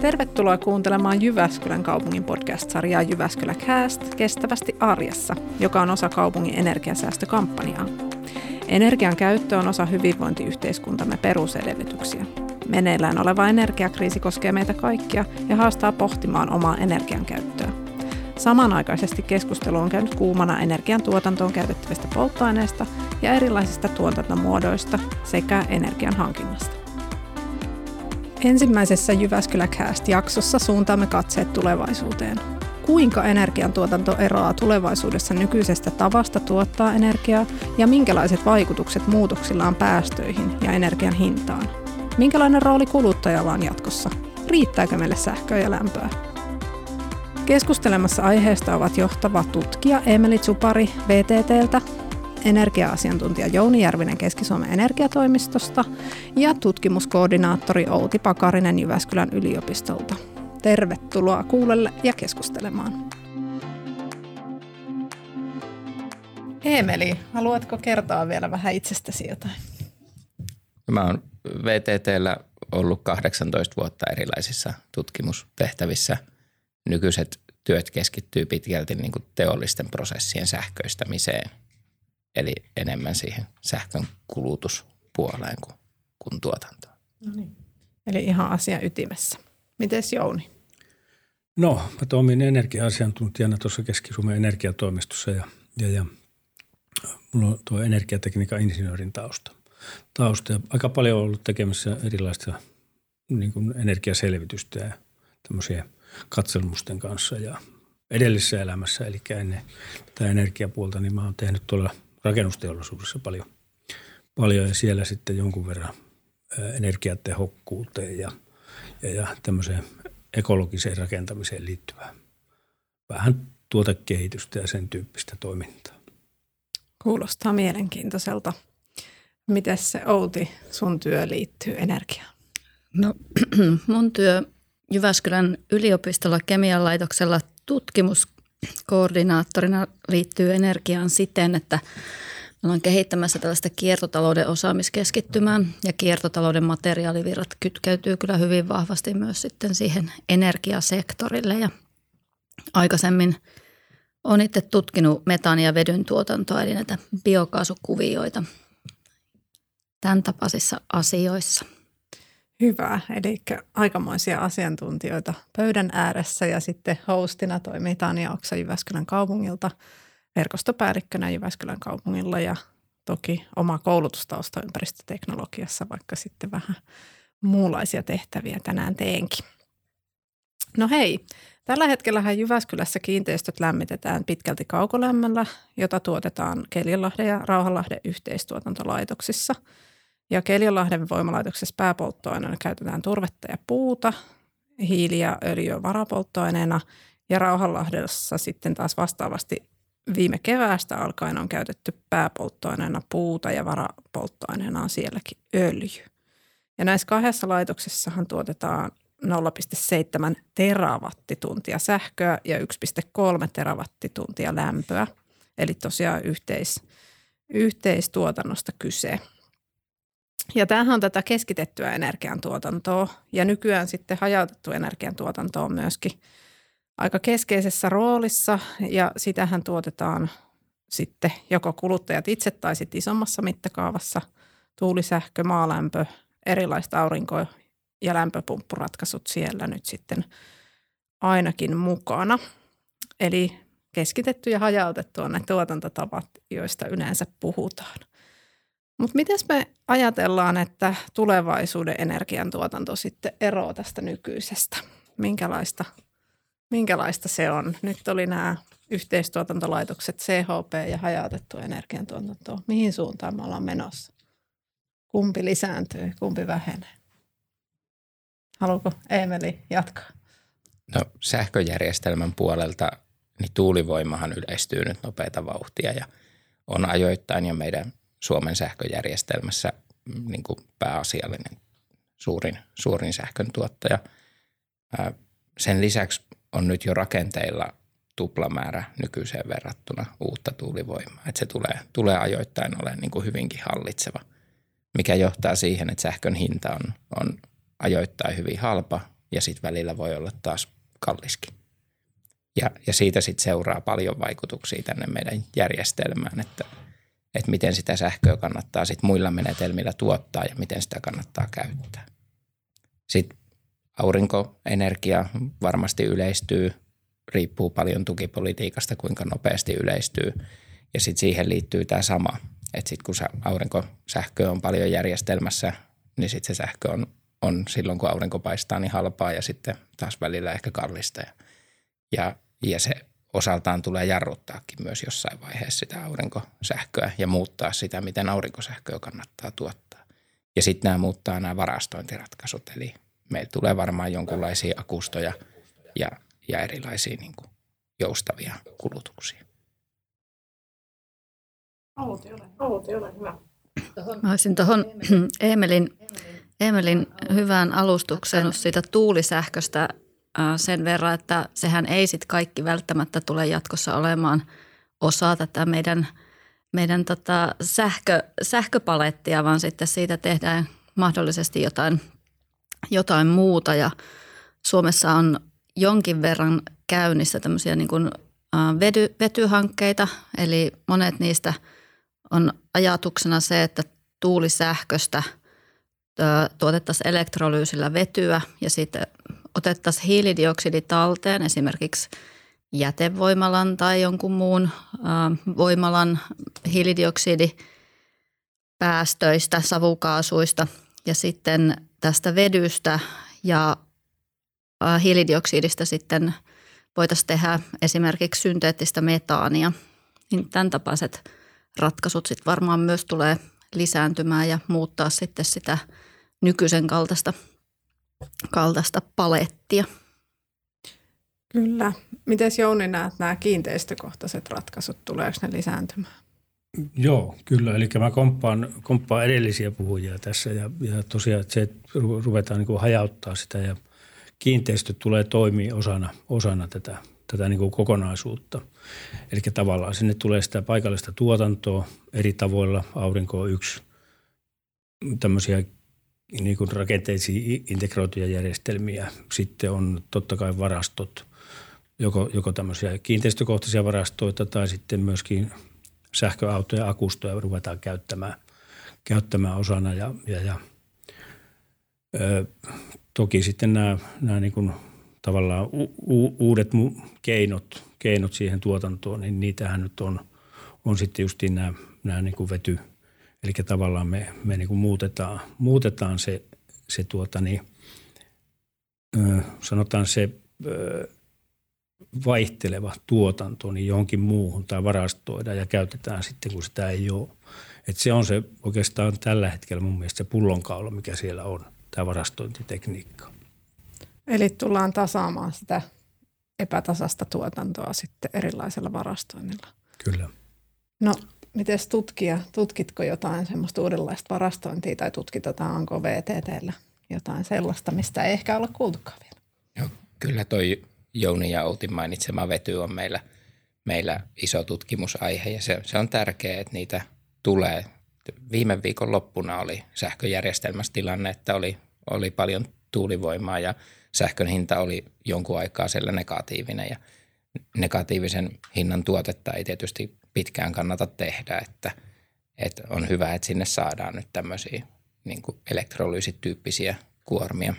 Tervetuloa kuuntelemaan Jyväskylän kaupungin podcast-sarjaa Jyväskylä Cast kestävästi arjessa, joka on osa kaupungin energiasäästökampanjaa. Energian käyttö on osa hyvinvointiyhteiskuntamme perusedellytyksiä. Meneillään oleva energiakriisi koskee meitä kaikkia ja haastaa pohtimaan omaa energian käyttöä. Samanaikaisesti keskustelu on käynyt kuumana energian tuotantoon käytettävistä polttoaineista ja erilaisista tuotantomuodoista sekä energian hankinnasta. Ensimmäisessä Jyväskylä Cast-jaksossa suuntaamme katseet tulevaisuuteen. Kuinka energiantuotanto eroaa tulevaisuudessa nykyisestä tavasta tuottaa energiaa ja minkälaiset vaikutukset muutoksilla on päästöihin ja energian hintaan? Minkälainen rooli kuluttajalla on jatkossa? Riittääkö meille sähköä ja lämpöä? Keskustelemassa aiheesta ovat johtava tutkija Emeli Tsupari VTTltä energia-asiantuntija Jouni Järvinen Keski-Suomen energiatoimistosta ja tutkimuskoordinaattori Outi Pakarinen Jyväskylän yliopistolta. Tervetuloa kuulelle ja keskustelemaan. Emeli, haluatko kertoa vielä vähän itsestäsi jotain? Mä oon VTTllä ollut 18 vuotta erilaisissa tutkimustehtävissä. Nykyiset työt keskittyy pitkälti niin kuin teollisten prosessien sähköistämiseen – eli enemmän siihen sähkön kulutuspuoleen kuin, kuin tuotantoon. No niin. Eli ihan asia ytimessä. Mites Jouni? No, mä toimin energia-asiantuntijana tuossa Keski-Suomen energiatoimistossa ja, ja, ja mulla on tuo energiatekniikan insinöörin tausta. tausta. Ja aika paljon on ollut tekemässä erilaista niin kuin energiaselvitystä ja tämmöisiä katselmusten kanssa ja edellisessä elämässä, eli ennen tätä energiapuolta, niin mä oon tehnyt tuolla – rakennusteollisuudessa paljon, paljon ja siellä sitten jonkun verran energiatehokkuuteen ja, ja, ja tämmöiseen ekologiseen rakentamiseen liittyvää vähän tuotekehitystä ja sen tyyppistä toimintaa. Kuulostaa mielenkiintoiselta. Miten se Outi, sun työ liittyy energiaan? No mun työ Jyväskylän yliopistolla kemian laitoksella tutkimus koordinaattorina liittyy energiaan siten, että me ollaan kehittämässä tällaista kiertotalouden osaamiskeskittymää ja kiertotalouden materiaalivirrat kytkeytyy kyllä hyvin vahvasti myös sitten siihen energiasektorille. Ja aikaisemmin olen itse tutkinut metaania ja vedyn tuotantoa eli näitä biokaasukuvioita tämän tapaisissa asioissa – Hyvä, eli aikamoisia asiantuntijoita pöydän ääressä ja sitten hostina toimii Tania Oksa Jyväskylän kaupungilta, verkostopäällikkönä Jyväskylän kaupungilla ja toki oma koulutustausta ympäristöteknologiassa, vaikka sitten vähän muunlaisia tehtäviä tänään teenkin. No hei, tällä hetkellä Jyväskylässä kiinteistöt lämmitetään pitkälti kaukolämmöllä, jota tuotetaan Keljonlahden ja Rauhanlahden yhteistuotantolaitoksissa – ja Keljonlahden voimalaitoksessa pääpolttoaineena käytetään turvetta ja puuta, hiili ja öljyä varapolttoaineena ja Rauhanlahdessa sitten taas vastaavasti viime keväästä alkaen on käytetty pääpolttoaineena puuta ja varapolttoaineena on sielläkin öljy. Ja näissä kahdessa laitoksessahan tuotetaan 0,7 terawattituntia sähköä ja 1,3 terawattituntia lämpöä. Eli tosiaan yhteis, yhteistuotannosta kyse. Ja tämähän on tätä keskitettyä energiantuotantoa ja nykyään sitten hajautettu energiantuotanto on myöskin aika keskeisessä roolissa ja sitähän tuotetaan sitten joko kuluttajat itse tai sitten isommassa mittakaavassa tuulisähkö, maalämpö, erilaiset aurinko- ja lämpöpumppuratkaisut siellä nyt sitten ainakin mukana. Eli keskitetty ja hajautettu on ne tuotantotavat, joista yleensä puhutaan. Mutta miten me ajatellaan, että tulevaisuuden energiantuotanto sitten eroaa tästä nykyisestä? Minkälaista, minkälaista se on? Nyt oli nämä yhteistuotantolaitokset CHP ja hajautettu energiantuotanto. Mihin suuntaan me ollaan menossa? Kumpi lisääntyy, kumpi vähenee? Haluatko Emeli jatkaa? No sähköjärjestelmän puolelta niin tuulivoimahan yleistyy nyt nopeita vauhtia ja on ajoittain ja meidän Suomen sähköjärjestelmässä mm, niin kuin pääasiallinen suurin, suurin sähkön tuottaja. Sen lisäksi on nyt jo rakenteilla tuplamäärä nykyiseen verrattuna uutta tuulivoimaa. Että se tulee, tulee ajoittain olemaan niin kuin hyvinkin hallitseva, mikä johtaa siihen, että sähkön hinta on, on ajoittain hyvin halpa ja sitten välillä voi olla taas kalliskin. Ja, ja siitä sitten seuraa paljon vaikutuksia tänne meidän järjestelmään, että, että miten sitä sähköä kannattaa sitten muilla menetelmillä tuottaa ja miten sitä kannattaa käyttää. Sitten aurinkoenergia varmasti yleistyy, riippuu paljon tukipolitiikasta, kuinka nopeasti yleistyy. Ja sitten siihen liittyy tämä sama, että sitten kun aurinkosähkö on paljon järjestelmässä, niin sitten se sähkö on, on silloin, kun aurinko paistaa, niin halpaa ja sitten taas välillä ehkä kallista. Ja, ja, ja se osaltaan tulee jarruttaakin myös jossain vaiheessa sitä aurinkosähköä ja muuttaa sitä, miten aurinkosähköä kannattaa tuottaa. Ja sitten nämä muuttaa nämä varastointiratkaisut, eli meillä tulee varmaan jonkunlaisia akustoja ja, ja erilaisia niin kuin joustavia kulutuksia. Mä olisin tuohon Emelin, Emelin hyvään alustukseen siitä tuulisähköstä sen verran, että sehän ei sitten kaikki välttämättä tule jatkossa olemaan osa tätä meidän, meidän tota sähkö, sähköpalettia, vaan sitten siitä tehdään mahdollisesti jotain, jotain muuta. Ja Suomessa on jonkin verran käynnissä tämmöisiä niin kuin vety, vetyhankkeita, eli monet niistä on ajatuksena se, että tuulisähköstä tuotettaisiin elektrolyysillä vetyä ja sitten otettaisiin hiilidioksidi talteen esimerkiksi jätevoimalan tai jonkun muun voimalan hiilidioksidipäästöistä, savukaasuista ja sitten tästä vedystä ja hiilidioksidista sitten voitaisiin tehdä esimerkiksi synteettistä metaania. Niin tämän tapaiset ratkaisut sitten varmaan myös tulee lisääntymään ja muuttaa sitten sitä nykyisen kaltaista – kaltaista palettia. Kyllä. Miten Jouni näet nämä kiinteistökohtaiset ratkaisut, tuleeko ne lisääntymään? Joo, kyllä. Eli mä komppaan, komppaan edellisiä puhujia tässä ja, ja tosiaan että se, että ruvetaan niin kuin hajauttaa sitä ja kiinteistö tulee toimia osana, osana tätä, tätä niin kuin kokonaisuutta. Eli tavallaan sinne tulee sitä paikallista tuotantoa eri tavoilla. Aurinko on yksi tämmöisiä niin kuin rakenteisiin integroituja järjestelmiä. Sitten on totta kai varastot, joko, joko tämmöisiä kiinteistökohtaisia varastoita tai sitten myöskin sähköautoja ja akustoja ruvetaan käyttämään, käyttämään osana. Ja, ja, ja ö, toki sitten nämä, nämä niin kuin tavallaan u, u, uudet keinot, keinot siihen tuotantoon, niin niitähän nyt on, on sitten justiin nämä, nämä niin kuin vety – Eli tavallaan me, me niin kuin muutetaan, muutetaan se, se tuota niin, ö, sanotaan se ö, vaihteleva tuotanto niin johonkin muuhun tai varastoidaan ja käytetään sitten, kun sitä ei ole. Et se on se oikeastaan tällä hetkellä mun mielestä se pullonkaula, mikä siellä on, tämä varastointitekniikka. Eli tullaan tasaamaan sitä epätasasta tuotantoa sitten erilaisella varastoinnilla. Kyllä. No Miten tutkija, tutkitko jotain semmoista uudenlaista varastointia tai tutkitetaanko VTTllä jotain sellaista, mistä ei ehkä olla kuultukaan vielä? Joo, kyllä toi Jouni ja Outin mainitsema vety on meillä, meillä iso tutkimusaihe ja se, se on tärkeää, että niitä tulee. Viime viikon loppuna oli sähköjärjestelmässä tilanne, että oli, oli paljon tuulivoimaa ja sähkön hinta oli jonkun aikaa siellä negatiivinen ja negatiivisen hinnan tuotetta ei tietysti pitkään kannata tehdä, että, että on hyvä, että sinne saadaan nyt tämmöisiä niin kuin elektrolyysityyppisiä kuormia.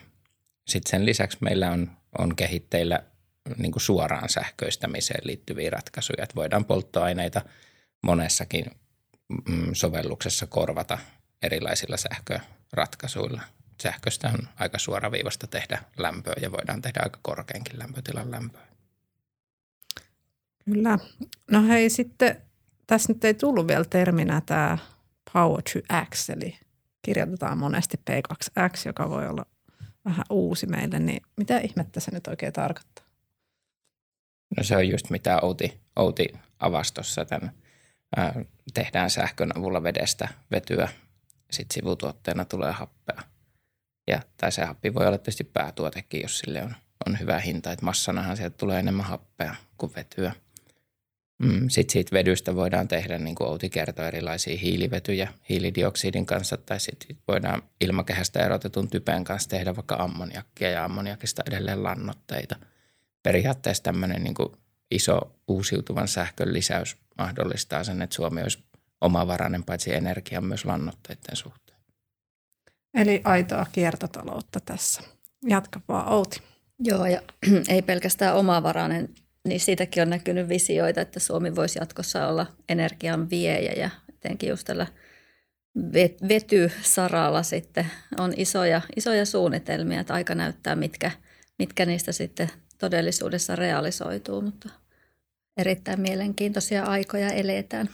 Sitten sen lisäksi meillä on, on kehitteillä niin kuin suoraan sähköistämiseen liittyviä ratkaisuja, että voidaan polttoaineita monessakin mm, sovelluksessa korvata erilaisilla sähköratkaisuilla. Sähköstä on aika suoraviivasta tehdä lämpöä ja voidaan tehdä aika korkeankin lämpötilan lämpöä. Kyllä. No hei sitten, tässä nyt ei tullut vielä terminä tämä Power to X, eli kirjoitetaan monesti P2X, joka voi olla vähän uusi meille, niin mitä ihmettä se nyt oikein tarkoittaa? No se on just mitä Outi, Outi avastossa tämän, ää, tehdään sähkön avulla vedestä vetyä, sitten sivutuotteena tulee happea. Ja, tai se happi voi olla tietysti päätuotekin, jos sille on, on hyvä hinta, että massanahan sieltä tulee enemmän happea kuin vetyä – Mm, sitten siitä vedystä voidaan tehdä, niin kuin Outi kertoi, erilaisia hiilivetyjä hiilidioksidin kanssa tai sitten voidaan ilmakehästä erotetun typen kanssa tehdä vaikka ammoniakkia ja ammoniakista edelleen lannoitteita. Periaatteessa tämmöinen niin iso uusiutuvan sähkön lisäys mahdollistaa sen, että Suomi olisi omavarainen paitsi energian myös lannoitteiden suhteen. Eli aitoa kiertotaloutta tässä. Jatka vaan Outi. Joo, ja ei pelkästään omavarainen niin siitäkin on näkynyt visioita, että Suomi voisi jatkossa olla energian viejä ja etenkin just tällä vetysaralla sitten on isoja, isoja suunnitelmia, että aika näyttää, mitkä, mitkä niistä sitten todellisuudessa realisoituu, mutta erittäin mielenkiintoisia aikoja eletään.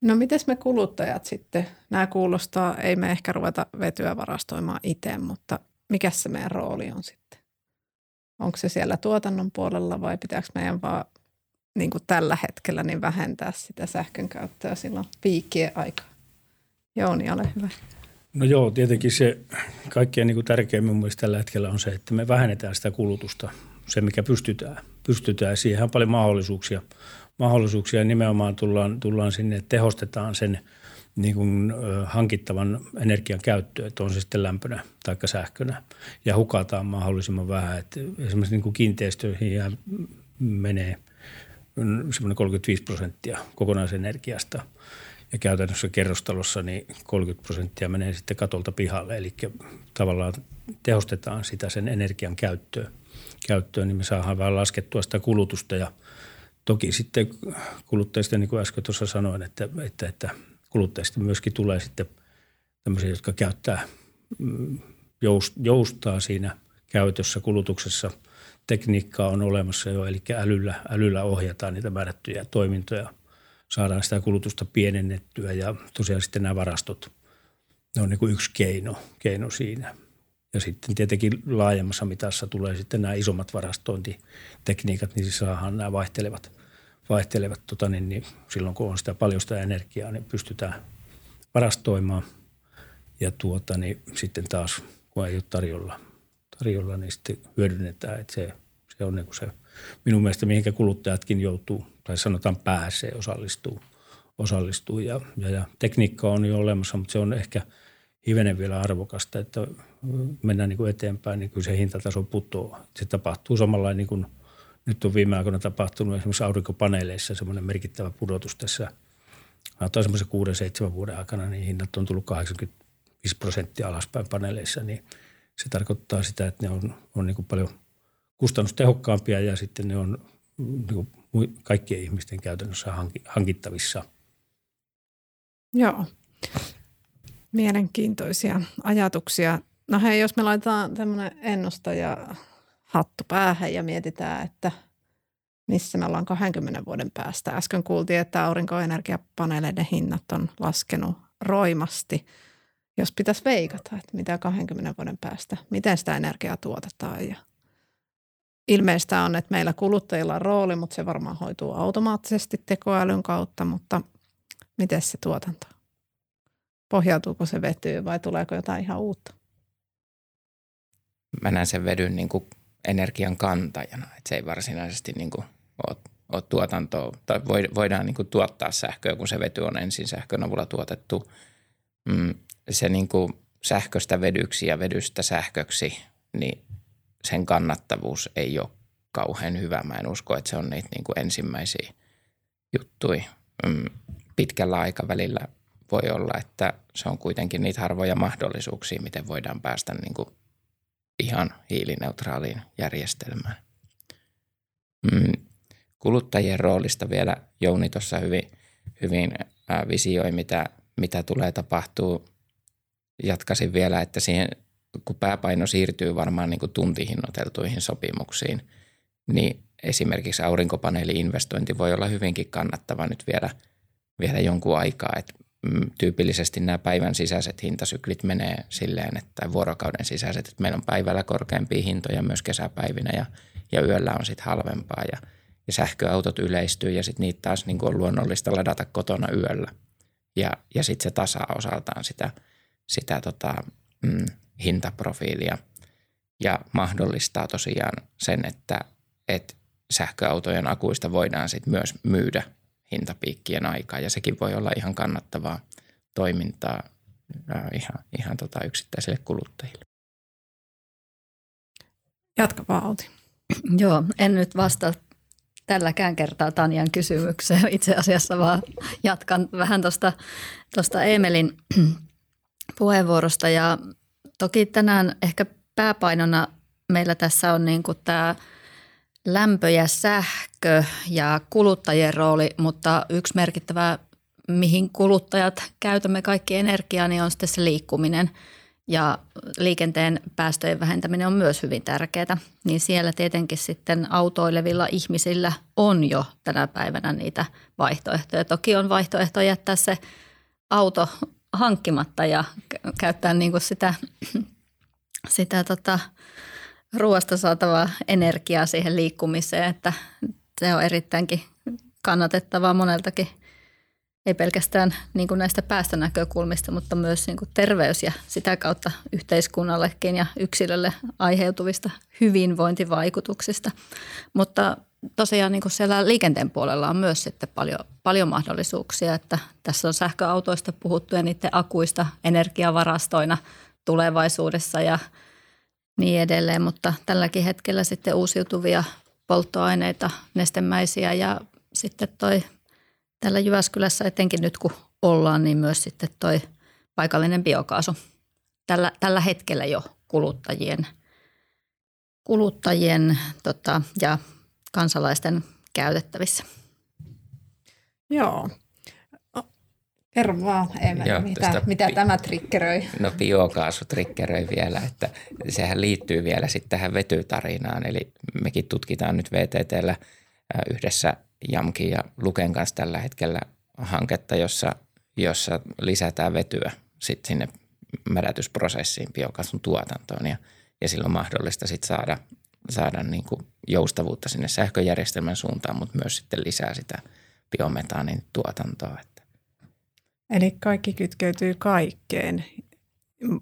No miten me kuluttajat sitten? Nämä kuulostaa, ei me ehkä ruveta vetyä varastoimaan itse, mutta mikä se meidän rooli on sitten? Onko se siellä tuotannon puolella vai pitääkö meidän vaan niin kuin tällä hetkellä niin vähentää sitä sähkön käyttöä silloin piikkien aikaa? Jouni, ole hyvä. No joo, tietenkin se kaikkein niin tärkein mun mielestä tällä hetkellä on se, että me vähennetään sitä kulutusta, se mikä pystytään. Pystytään, siihen on paljon mahdollisuuksia. Mahdollisuuksia nimenomaan tullaan, tullaan sinne, tehostetaan sen – niin kuin, hankittavan energian käyttöä, että on se sitten lämpönä tai sähkönä, ja hukataan mahdollisimman vähän. Että esimerkiksi niin kuin kiinteistöihin ja menee semmoinen 35 prosenttia kokonaisenergiasta, ja käytännössä kerrostalossa niin 30 prosenttia menee sitten katolta pihalle, eli tavallaan tehostetaan sitä sen energian käyttöä, käyttöön, niin me saadaan vähän laskettua sitä kulutusta. Ja Toki sitten kuluttajista, niin kuin äsken tuossa sanoin, että, että, että kuluttajista myöskin tulee sitten tämmöisiä, jotka käyttää, mm, joustaa siinä käytössä, kulutuksessa. Tekniikkaa on olemassa jo, eli älyllä, älyllä ohjataan niitä määrättyjä toimintoja, saadaan sitä kulutusta pienennettyä ja tosiaan sitten nämä varastot, ne on niin kuin yksi keino, keino siinä. Ja sitten tietenkin laajemmassa mitassa tulee sitten nämä isommat varastointitekniikat, niin siis saadaan nämä vaihtelevat – vaihtelevat, tota, niin, niin silloin kun on sitä paljon sitä energiaa, niin pystytään varastoimaan. Ja tuota, niin sitten taas, kun ei ole tarjolla, tarjolla niin sitten hyödynnetään. Että se, se on niin kuin se minun mielestä, mihinkä kuluttajatkin joutuu, tai sanotaan pääsee, osallistuu. osallistuu. Ja, ja, ja tekniikka on jo olemassa, mutta se on ehkä hivenen vielä arvokasta, että mennään niin kuin eteenpäin, niin kyllä se hintataso putoaa. Se tapahtuu samalla niin kuin – nyt on viime aikoina tapahtunut esimerkiksi aurinkopaneeleissa semmoinen merkittävä pudotus tässä. Tai semmoisen kuuden, seitsemän vuoden aikana, niin hinnat on tullut 85 prosenttia alaspäin paneeleissa, niin se tarkoittaa sitä, että ne on, on niin paljon kustannustehokkaampia ja sitten ne on niin kuin kaikkien ihmisten käytännössä hankittavissa. Joo, mielenkiintoisia ajatuksia. No hei, jos me laitetaan tämmöinen ennustaja hattu päähän ja mietitään, että missä me ollaan 20 vuoden päästä. Äsken kuultiin, että aurinkoenergiapaneeleiden hinnat on laskenut roimasti. Jos pitäisi veikata, että mitä 20 vuoden päästä, miten sitä energiaa tuotetaan ja Ilmeistä on, että meillä kuluttajilla on rooli, mutta se varmaan hoituu automaattisesti tekoälyn kautta, mutta miten se tuotanto? Pohjautuuko se vetyyn vai tuleeko jotain ihan uutta? Mä näen sen vedyn niin kuin energian kantajana. Että se ei varsinaisesti niin kuin ole, ole tuotantoa, tai voidaan niin kuin tuottaa sähköä, kun se vety on ensin sähkön avulla tuotettu. Mm, se niin kuin sähköstä vedyksi ja vedystä sähköksi, niin sen kannattavuus ei ole kauhean hyvä. Mä en usko, että se on niitä niin kuin ensimmäisiä juttuja. Mm, pitkällä aikavälillä voi olla, että se on kuitenkin niitä harvoja mahdollisuuksia, miten voidaan päästä niin kuin ihan hiilineutraaliin järjestelmään. Mm. Kuluttajien roolista vielä Jouni tuossa hyvin, hyvin visioi, mitä, mitä tulee tapahtuu. Jatkaisin vielä, että siihen, kun pääpaino siirtyy varmaan niin kuin tuntihinnoiteltuihin sopimuksiin, niin esimerkiksi aurinkopaneeli-investointi voi olla hyvinkin kannattava nyt vielä, vielä jonkun aikaa. Et Mm, tyypillisesti nämä päivän sisäiset hintasyklit menee silleen, että vuorokauden sisäiset, että meillä on päivällä korkeampia hintoja myös kesäpäivinä ja, ja yöllä on sitten halvempaa ja, ja sähköautot yleistyy ja sitten niitä taas niin on luonnollista ladata kotona yöllä. Ja, ja sitten se tasaa osaltaan sitä, sitä tota, mm, hintaprofiilia ja mahdollistaa tosiaan sen, että, että sähköautojen akuista voidaan sitten myös myydä hintapiikkien aikaa ja sekin voi olla ihan kannattavaa toimintaa ihan, ihan tota yksittäisille kuluttajille. Jatka vaan Outi. Joo, en nyt vastaa tälläkään kertaa Tanjan kysymykseen itse asiassa, vaan jatkan vähän tuosta tosta Emelin puheenvuorosta. Ja toki tänään ehkä pääpainona meillä tässä on niin tämä lämpö ja sähkö ja kuluttajien rooli, mutta yksi merkittävä, mihin kuluttajat käytämme kaikki energiaa, niin on sitten se liikkuminen – ja liikenteen päästöjen vähentäminen on myös hyvin tärkeää, niin siellä tietenkin sitten autoilevilla ihmisillä on jo tänä päivänä niitä vaihtoehtoja. Toki on vaihtoehto jättää se auto hankkimatta ja käyttää niin kuin sitä, sitä tota, ruoasta saatavaa energiaa siihen liikkumiseen, että se on erittäinkin kannatettavaa moneltakin – ei pelkästään niin kuin näistä päästönäkökulmista, mutta myös niin kuin terveys ja sitä kautta yhteiskunnallekin ja yksilölle aiheutuvista hyvinvointivaikutuksista. Mutta tosiaan niin kuin siellä liikenteen puolella on myös sitten paljon, paljon mahdollisuuksia, että tässä on sähköautoista puhuttu ja niiden akuista energiavarastoina tulevaisuudessa ja niin edelleen, mutta tälläkin hetkellä sitten uusiutuvia polttoaineita, nestemäisiä ja sitten toi – Täällä Jyväskylässä etenkin nyt kun ollaan, niin myös sitten toi paikallinen biokaasu tällä, tällä hetkellä jo kuluttajien, kuluttajien tota, ja kansalaisten käytettävissä. Joo. Kerro vaan, Emel, Joo, mitä, mitä pi- tämä triggeröi? No biokaasu triggeröi vielä, että sehän liittyy vielä sitten tähän vetytarinaan. Eli mekin tutkitaan nyt VTTllä yhdessä Jamkin ja Luken kanssa tällä hetkellä hanketta, jossa, jossa lisätään vetyä sit sinne mädätysprosessiin biokaasun tuotantoon ja, ja silloin on mahdollista sit saada, saada niin kuin joustavuutta sinne sähköjärjestelmän suuntaan, mutta myös sitten lisää sitä biometaanin tuotantoa. Eli kaikki kytkeytyy kaikkeen.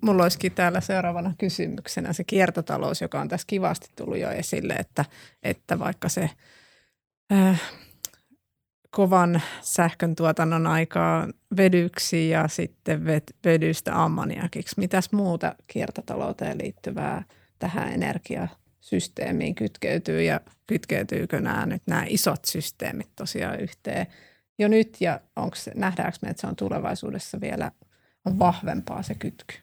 Mulla olisikin täällä seuraavana kysymyksenä se kiertotalous, joka on tässä kivasti tullut jo esille, että, että vaikka se äh, kovan sähkön tuotannon aikaa vedyksi ja sitten vedystä ammoniakiksi. Mitäs muuta kiertotalouteen liittyvää tähän energiasysteemiin kytkeytyy ja kytkeytyykö nämä nyt nämä isot systeemit tosiaan yhteen jo nyt ja onko, nähdäänkö me, että se on tulevaisuudessa vielä vahvempaa se kytky?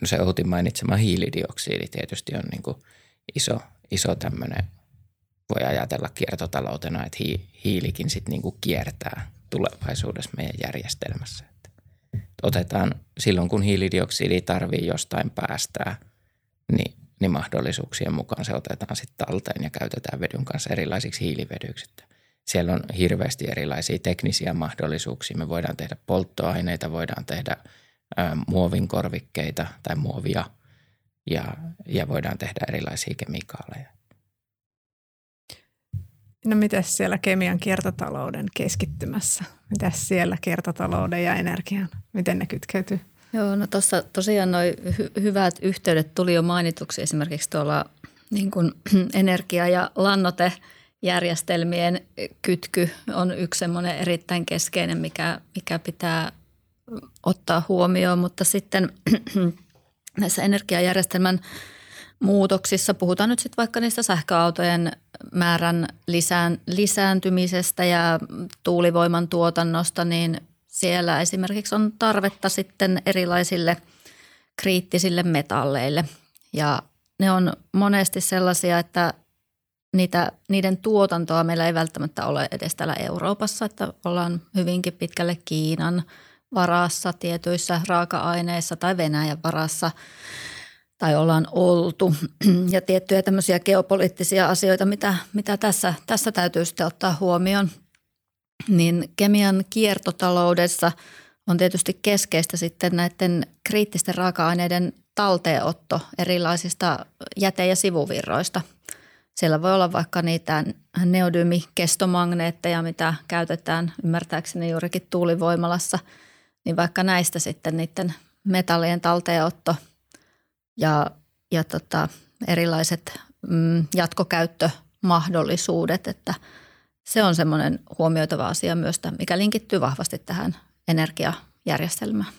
No se Outin mainitsema hiilidioksidi tietysti on niin iso, iso tämmöinen voi ajatella kiertotaloutena, että hiilikin sitten niinku kiertää tulevaisuudessa meidän järjestelmässä. Että otetaan silloin, kun hiilidioksidi tarvii jostain päästää, niin, niin mahdollisuuksien mukaan se otetaan sitten talteen ja käytetään vedyn kanssa erilaisiksi hiilivedyiksi. Siellä on hirveästi erilaisia teknisiä mahdollisuuksia. Me voidaan tehdä polttoaineita, voidaan tehdä ä, muovin korvikkeita tai muovia ja, ja voidaan tehdä erilaisia kemikaaleja. No mitä siellä kemian kiertotalouden keskittymässä? Mitä siellä kiertotalouden ja energian, miten ne kytkeytyy? Joo, no tuossa tosiaan noin hy- hyvät yhteydet tuli jo mainituksi esimerkiksi tuolla niin kuin energia- ja lannotejärjestelmien kytky on yksi semmoinen erittäin keskeinen, mikä, mikä pitää ottaa huomioon, mutta sitten näissä energiajärjestelmän muutoksissa. Puhutaan nyt sitten vaikka niistä sähköautojen määrän lisään, lisääntymisestä ja tuulivoiman tuotannosta, niin siellä esimerkiksi on tarvetta sitten erilaisille kriittisille metalleille. Ja ne on monesti sellaisia, että niitä, niiden tuotantoa meillä ei välttämättä ole edes täällä Euroopassa, että ollaan hyvinkin pitkälle Kiinan varassa tietyissä raaka-aineissa tai Venäjän varassa – tai ollaan oltu ja tiettyjä tämmöisiä geopoliittisia asioita, mitä, mitä tässä, tässä täytyy sitten ottaa huomioon. Niin kemian kiertotaloudessa on tietysti keskeistä sitten näiden kriittisten raaka-aineiden talteenotto erilaisista jäte- ja sivuvirroista. Siellä voi olla vaikka niitä neodymikestomagneetteja, mitä käytetään ymmärtääkseni juurikin tuulivoimalassa, niin vaikka näistä sitten niiden metallien talteenotto – ja, ja tota, erilaiset mm, jatkokäyttö mahdollisuudet, että se on semmoinen huomioitava asia myös, mikä linkittyy vahvasti tähän energiajärjestelmään.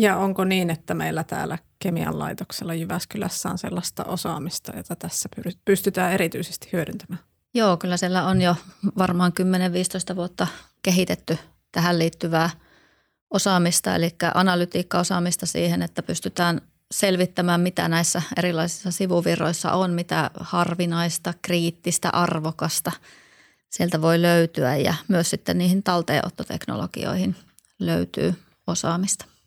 Ja onko niin, että meillä täällä kemian laitoksella Jyväskylässä on sellaista osaamista, jota tässä pystytään erityisesti hyödyntämään? Joo, kyllä siellä on jo varmaan 10-15 vuotta kehitetty tähän liittyvää osaamista, eli analytiikkaosaamista siihen, että pystytään selvittämään, mitä näissä erilaisissa sivuvirroissa on, mitä harvinaista, kriittistä, arvokasta sieltä voi löytyä ja myös sitten niihin talteenottoteknologioihin löytyy osaamista.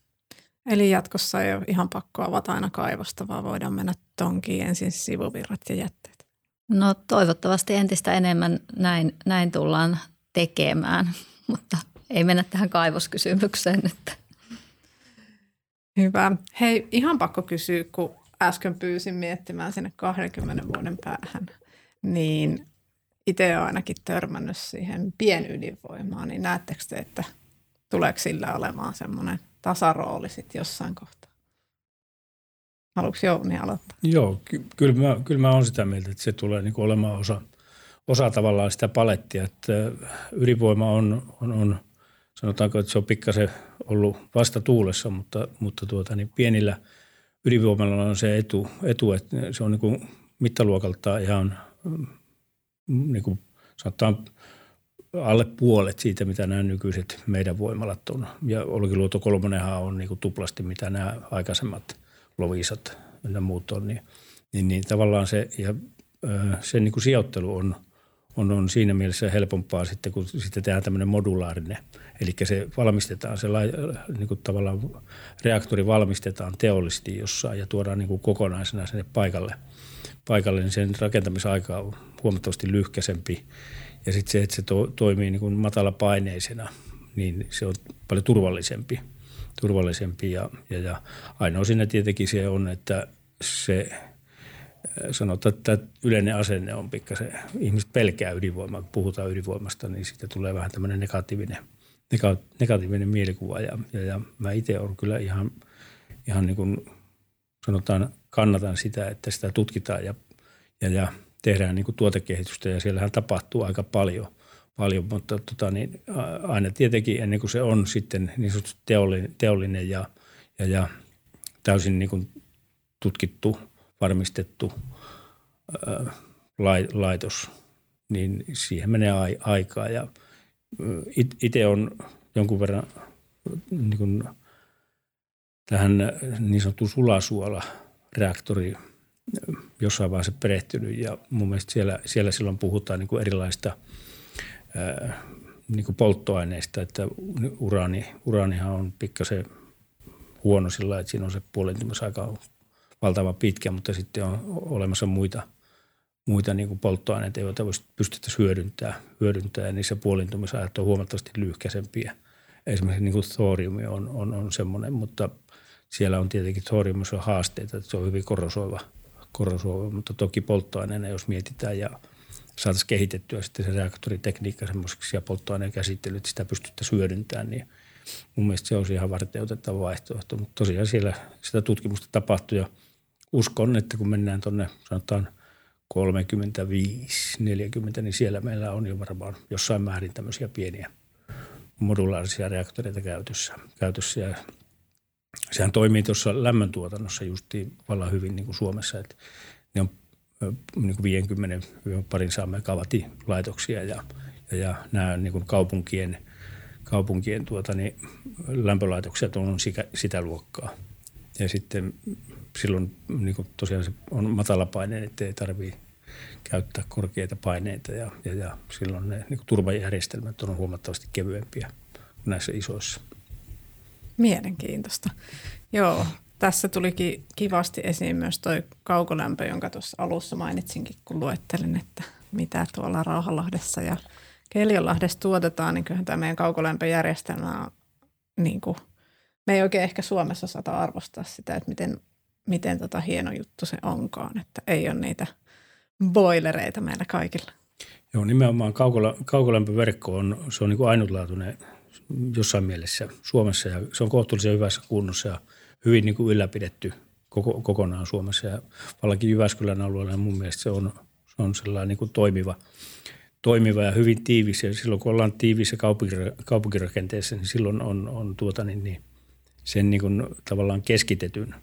Eli jatkossa ei ole ihan pakko avata aina kaivosta, vaan voidaan mennä tonkiin ensin sivuvirrat ja jätteet. No toivottavasti entistä enemmän näin, näin tullaan tekemään, mutta ei mennä tähän kaivoskysymykseen. Että. Hyvä. Hei, ihan pakko kysyä, kun äsken pyysin miettimään sinne 20 vuoden päähän, niin itse olen ainakin törmännyt siihen pienydinvoimaan, niin näettekö te, että tuleeko sillä olemaan semmoinen tasarooli sitten jossain kohtaa? Haluatko Jouni aloittaa? Joo, ky- kyllä mä, kyllä mä olen sitä mieltä, että se tulee niin olemaan osa, osa tavallaan sitä palettia, että ydinvoima on, on, on – sanotaanko, että se on pikkasen ollut vasta tuulessa, mutta, mutta tuota, niin pienillä ydinvoimalla on se etu, etu että se on niin kuin mittaluokaltaan ihan mm, niin kuin sanotaan alle puolet siitä, mitä nämä nykyiset meidän voimalat on. Ja Olkiluoto kolmonenhan on niin kuin tuplasti, mitä nämä aikaisemmat lovisat ja muut on. Niin, niin, niin tavallaan se, ja se niin kuin sijoittelu on, on, on siinä mielessä helpompaa sitten, kun sitten tehdään tämmöinen modulaarinen – Eli se valmistetaan, se niin kuin tavallaan reaktori valmistetaan teollisesti jossain ja tuodaan niin kuin kokonaisena sinne paikalle. Paikalle niin sen rakentamisaika on huomattavasti lyhkäisempi. Ja sitten se, että se to, toimii niin kuin matalapaineisena, niin se on paljon turvallisempi. turvallisempi ja, ja, ja ainoa siinä tietenkin se on, että se sanotaan, että yleinen asenne on pikkasen, ihmiset pelkää ydinvoimaa, kun puhutaan ydinvoimasta, niin siitä tulee vähän tämmöinen negatiivinen – negatiivinen mielikuva ja, ja, ja mä itse olen kyllä ihan, ihan niin kuin sanotaan kannatan sitä, että sitä tutkitaan ja, ja, ja tehdään niin kuin tuotekehitystä ja siellähän tapahtuu aika paljon, paljon mutta tota, niin, aina tietenkin ennen kuin se on sitten niin teollinen, teollinen ja, ja, ja täysin niin kuin tutkittu, varmistettu ää, laitos, niin siihen menee aikaa ja – itse on jonkun verran niin kuin tähän niin sanottuun sulasuola reaktori jossain vaiheessa perehtynyt ja mun mielestä siellä, siellä silloin puhutaan niin kuin erilaista ää, niin kuin polttoaineista, että uraani, uraanihan on pikkasen huono sillä että siinä on se puolentumisaika on valtavan pitkä, mutta sitten on olemassa muita – muita niin kuin polttoaineita, joita pystyttäisiin hyödyntämään, hyödyntää ja niissä puolintumisajat on huomattavasti lyhkäisempiä. Esimerkiksi niin kuin thoriumi on, on, on semmoinen, mutta siellä on tietenkin thoriumissa haasteita, että se on hyvin korosoiva, korosoiva mutta toki polttoaineena, jos mietitään ja saataisiin kehitettyä sitten se reaktoritekniikka semmoiseksi ja polttoaineen käsittely, että sitä pystyttäisiin hyödyntämään, niin mun mielestä se olisi ihan varteutettava vaihtoehto. Mutta tosiaan siellä sitä tutkimusta tapahtuu ja uskon, että kun mennään tuonne sanotaan – 35, 40, niin siellä meillä on jo varmaan jossain määrin tämmöisiä pieniä modulaarisia reaktoreita käytössä. käytössä ja sehän toimii tuossa lämmöntuotannossa justiin vallan hyvin niin kuin Suomessa, että ne on niin kuin 50 parin saa megawatin laitoksia ja, ja, ja nämä niin kuin kaupunkien, kaupunkien tuota, niin lämpölaitokset on sitä, sitä luokkaa. Ja sitten silloin niin kuin tosiaan se on matalapaineen, ettei tarvitse käyttää korkeita paineita ja, ja, ja silloin ne niin turvajärjestelmät on huomattavasti kevyempiä kuin näissä isoissa. Mielenkiintoista. Joo, tässä tulikin kivasti esiin myös tuo kaukolämpö, jonka tuossa alussa mainitsinkin, kun luettelin, että mitä tuolla Rauhalahdessa ja Keljonlahdessa tuotetaan, niin kyllähän tämä meidän kaukolämpöjärjestelmä on niin kuin, me ei oikein ehkä Suomessa osata arvostaa sitä, että miten miten tota hieno juttu se onkaan, että ei ole niitä boilereita meillä kaikilla. Joo, nimenomaan kaukolä, kaukolämpöverkko on, se on niin kuin ainutlaatuinen jossain mielessä Suomessa ja se on kohtuullisen hyvässä kunnossa ja hyvin niin kuin ylläpidetty koko, kokonaan Suomessa ja vallakin Jyväskylän alueella mun mielestä se on, se on sellainen niin kuin toimiva, toimiva ja hyvin tiivis. Ja silloin kun ollaan tiivissä kaupunkirakenteessa, niin silloin on, on tuota, niin, niin sen niin kuin tavallaan keskitetyn,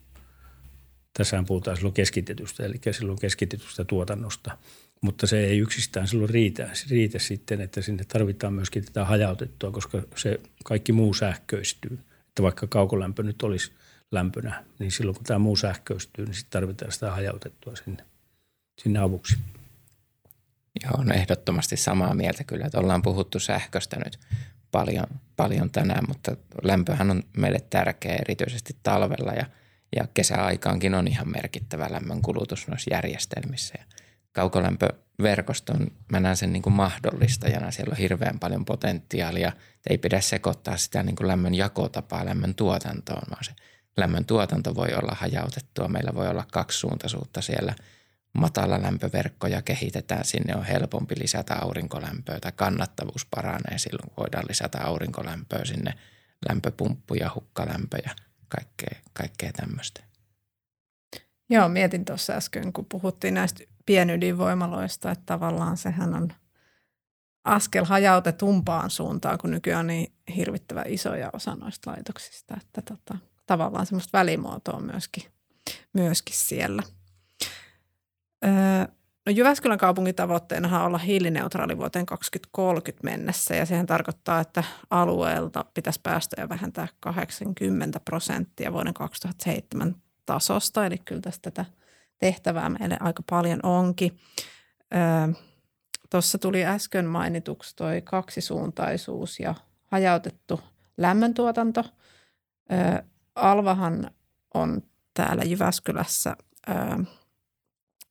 tässä puhutaan silloin keskitetystä, eli silloin keskitetystä tuotannosta. Mutta se ei yksistään silloin riitä, riitä sitten, että sinne tarvitaan myöskin tätä hajautettua, koska se kaikki muu sähköistyy. Että vaikka kaukolämpö nyt olisi lämpönä, niin silloin kun tämä muu sähköistyy, niin sitten tarvitaan sitä hajautettua sinne, sinne avuksi. Joo, on ehdottomasti samaa mieltä kyllä, että ollaan puhuttu sähköstä nyt paljon, paljon tänään, mutta lämpöhän on meille tärkeä erityisesti talvella ja, ja kesäaikaankin on ihan merkittävä lämmön kulutus noissa järjestelmissä. Ja kaukolämpöverkoston, mä näen sen niin kuin mahdollistajana, siellä on hirveän paljon potentiaalia, ei pidä sekoittaa sitä niin kuin lämmön jakotapaa lämmön tuotantoon, vaan se lämmön tuotanto voi olla hajautettua, meillä voi olla kaksisuuntaisuutta siellä – matala lämpöverkkoja kehitetään, sinne on helpompi lisätä aurinkolämpöä tai kannattavuus paranee, silloin voidaan lisätä aurinkolämpöä sinne, lämpöpumppuja, hukkalämpöjä, kaikkea, kaikkea tämmöistä. Joo, mietin tuossa äsken, kun puhuttiin näistä pienydinvoimaloista, että tavallaan sehän on askel hajautetumpaan suuntaan, kun nykyään on niin hirvittävä isoja osa noista laitoksista, että tota, tavallaan semmoista välimuotoa myöskin, myöskin siellä – No Jyväskylän kaupungin tavoitteena on olla hiilineutraali vuoteen 2030 mennessä ja sehän tarkoittaa, että alueelta pitäisi päästöjä vähentää 80 prosenttia vuoden 2007 tasosta. Eli kyllä tästä tätä tehtävää meille aika paljon onkin. Tuossa tuli äsken mainituksi toi kaksisuuntaisuus ja hajautettu lämmöntuotanto. Alvahan on täällä Jyväskylässä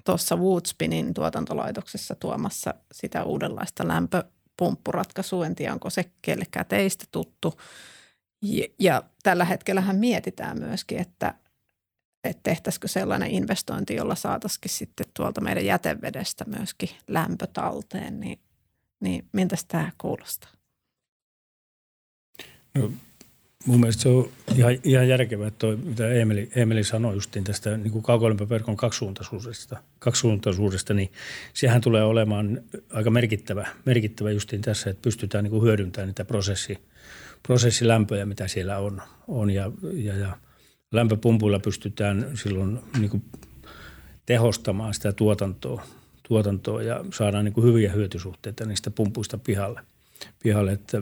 tuossa Woodspinin tuotantolaitoksessa tuomassa sitä uudenlaista lämpöpumppuratkaisua. En tiedä, onko se kellekään teistä tuttu. Ja, ja tällä hetkellähän mietitään myöskin, että, että tehtäisikö sellainen investointi, jolla saataisiin sitten tuolta meidän jätevedestä myöskin lämpötalteen, niin, niin miltä tämä kuulostaa? No, Mun mielestä se on ihan, ihan järkevää, että toi, mitä Emeli, Emeli sanoi justiin tästä niin kuin kaukolämpöverkon kaksisuuntaisuudesta, kaksisuuntaisuudesta, niin sehän tulee olemaan aika merkittävä, merkittävä justiin tässä, että pystytään niin kuin hyödyntämään niitä prosessi, prosessilämpöjä, mitä siellä on. on ja, ja, ja lämpöpumpuilla pystytään silloin niin kuin tehostamaan sitä tuotantoa, tuotantoa ja saadaan niin kuin hyviä hyötysuhteita niistä pumpuista pihalle. pihalle että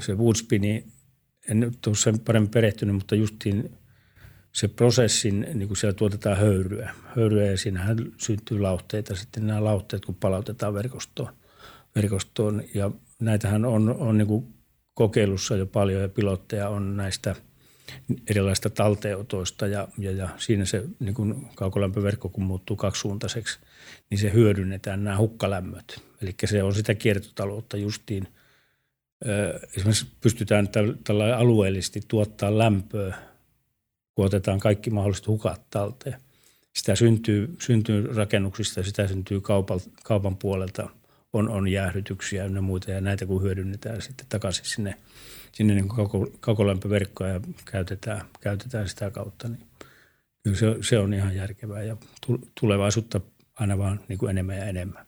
se Woodspini en nyt ole sen paremmin perehtynyt, mutta justiin se prosessin, niin kuin siellä tuotetaan höyryä. Höyryä ja siinähän syntyy lauhteita. Sitten nämä lauhteet, kun palautetaan verkostoon. verkostoon ja näitähän on, on niin kuin kokeilussa jo paljon ja pilotteja on näistä erilaista talteenotoista ja, ja, ja siinä se niin kuin kaukolämpöverkko, kun muuttuu kaksisuuntaiseksi, niin se hyödynnetään nämä hukkalämmöt. Eli se on sitä kiertotaloutta justiin – esimerkiksi pystytään tällä alueellisesti tuottaa lämpöä, kun otetaan kaikki mahdolliset hukat talteen. Sitä syntyy, syntyy rakennuksista, sitä syntyy kaupan, kaupan puolelta, on, on jäähdytyksiä ja muita, ja näitä kun hyödynnetään sitten takaisin sinne, sinne niin kauko, kaukolämpöverkkoa ja käytetään, käytetään sitä kautta, niin kyllä se, se on ihan järkevää ja tulevaisuutta aina vaan niin kuin enemmän ja enemmän.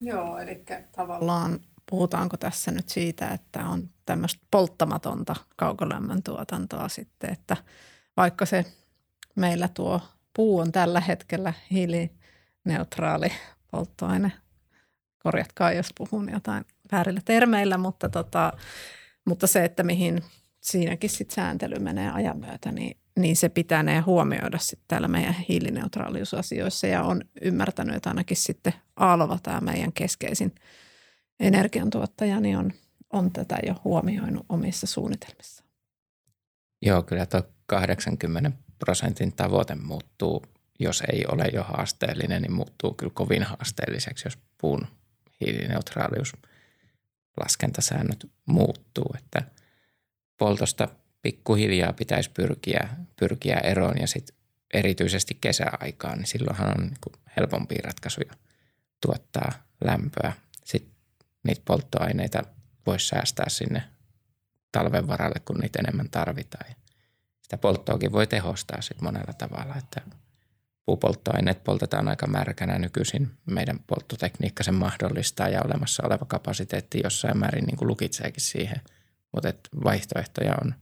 Joo, eli tavallaan puhutaanko tässä nyt siitä, että on tämmöistä polttamatonta kaukolämmön tuotantoa sitten, että vaikka se meillä tuo puu on tällä hetkellä hiilineutraali polttoaine, korjatkaa jos puhun jotain väärillä termeillä, mutta, tota, mutta se, että mihin siinäkin sitten sääntely menee ajan myötä, niin, niin se pitää huomioida sitten täällä meidän hiilineutraaliusasioissa ja on ymmärtänyt, että ainakin sitten Alva, tämä meidän keskeisin – energiantuottaja niin on, on tätä jo huomioinut omissa suunnitelmissa. Joo, kyllä tuo 80 prosentin tavoite muuttuu, jos ei ole jo haasteellinen, niin muuttuu kyllä kovin haasteelliseksi, jos puun hiilineutraalius laskentasäännöt muuttuu. Että poltosta pikkuhiljaa pitäisi pyrkiä, pyrkiä eroon ja sitten erityisesti kesäaikaan, niin silloinhan on niin helpompia ratkaisuja tuottaa lämpöä niitä polttoaineita voisi säästää sinne talven varalle, kun niitä enemmän tarvitaan. Ja sitä polttoakin voi tehostaa sitten monella tavalla, että puupolttoaineet poltetaan aika märkänä nykyisin. Meidän polttotekniikka sen mahdollistaa ja olemassa oleva kapasiteetti jossain määrin niin kuin lukitseekin siihen. Mutta vaihtoehtoja on,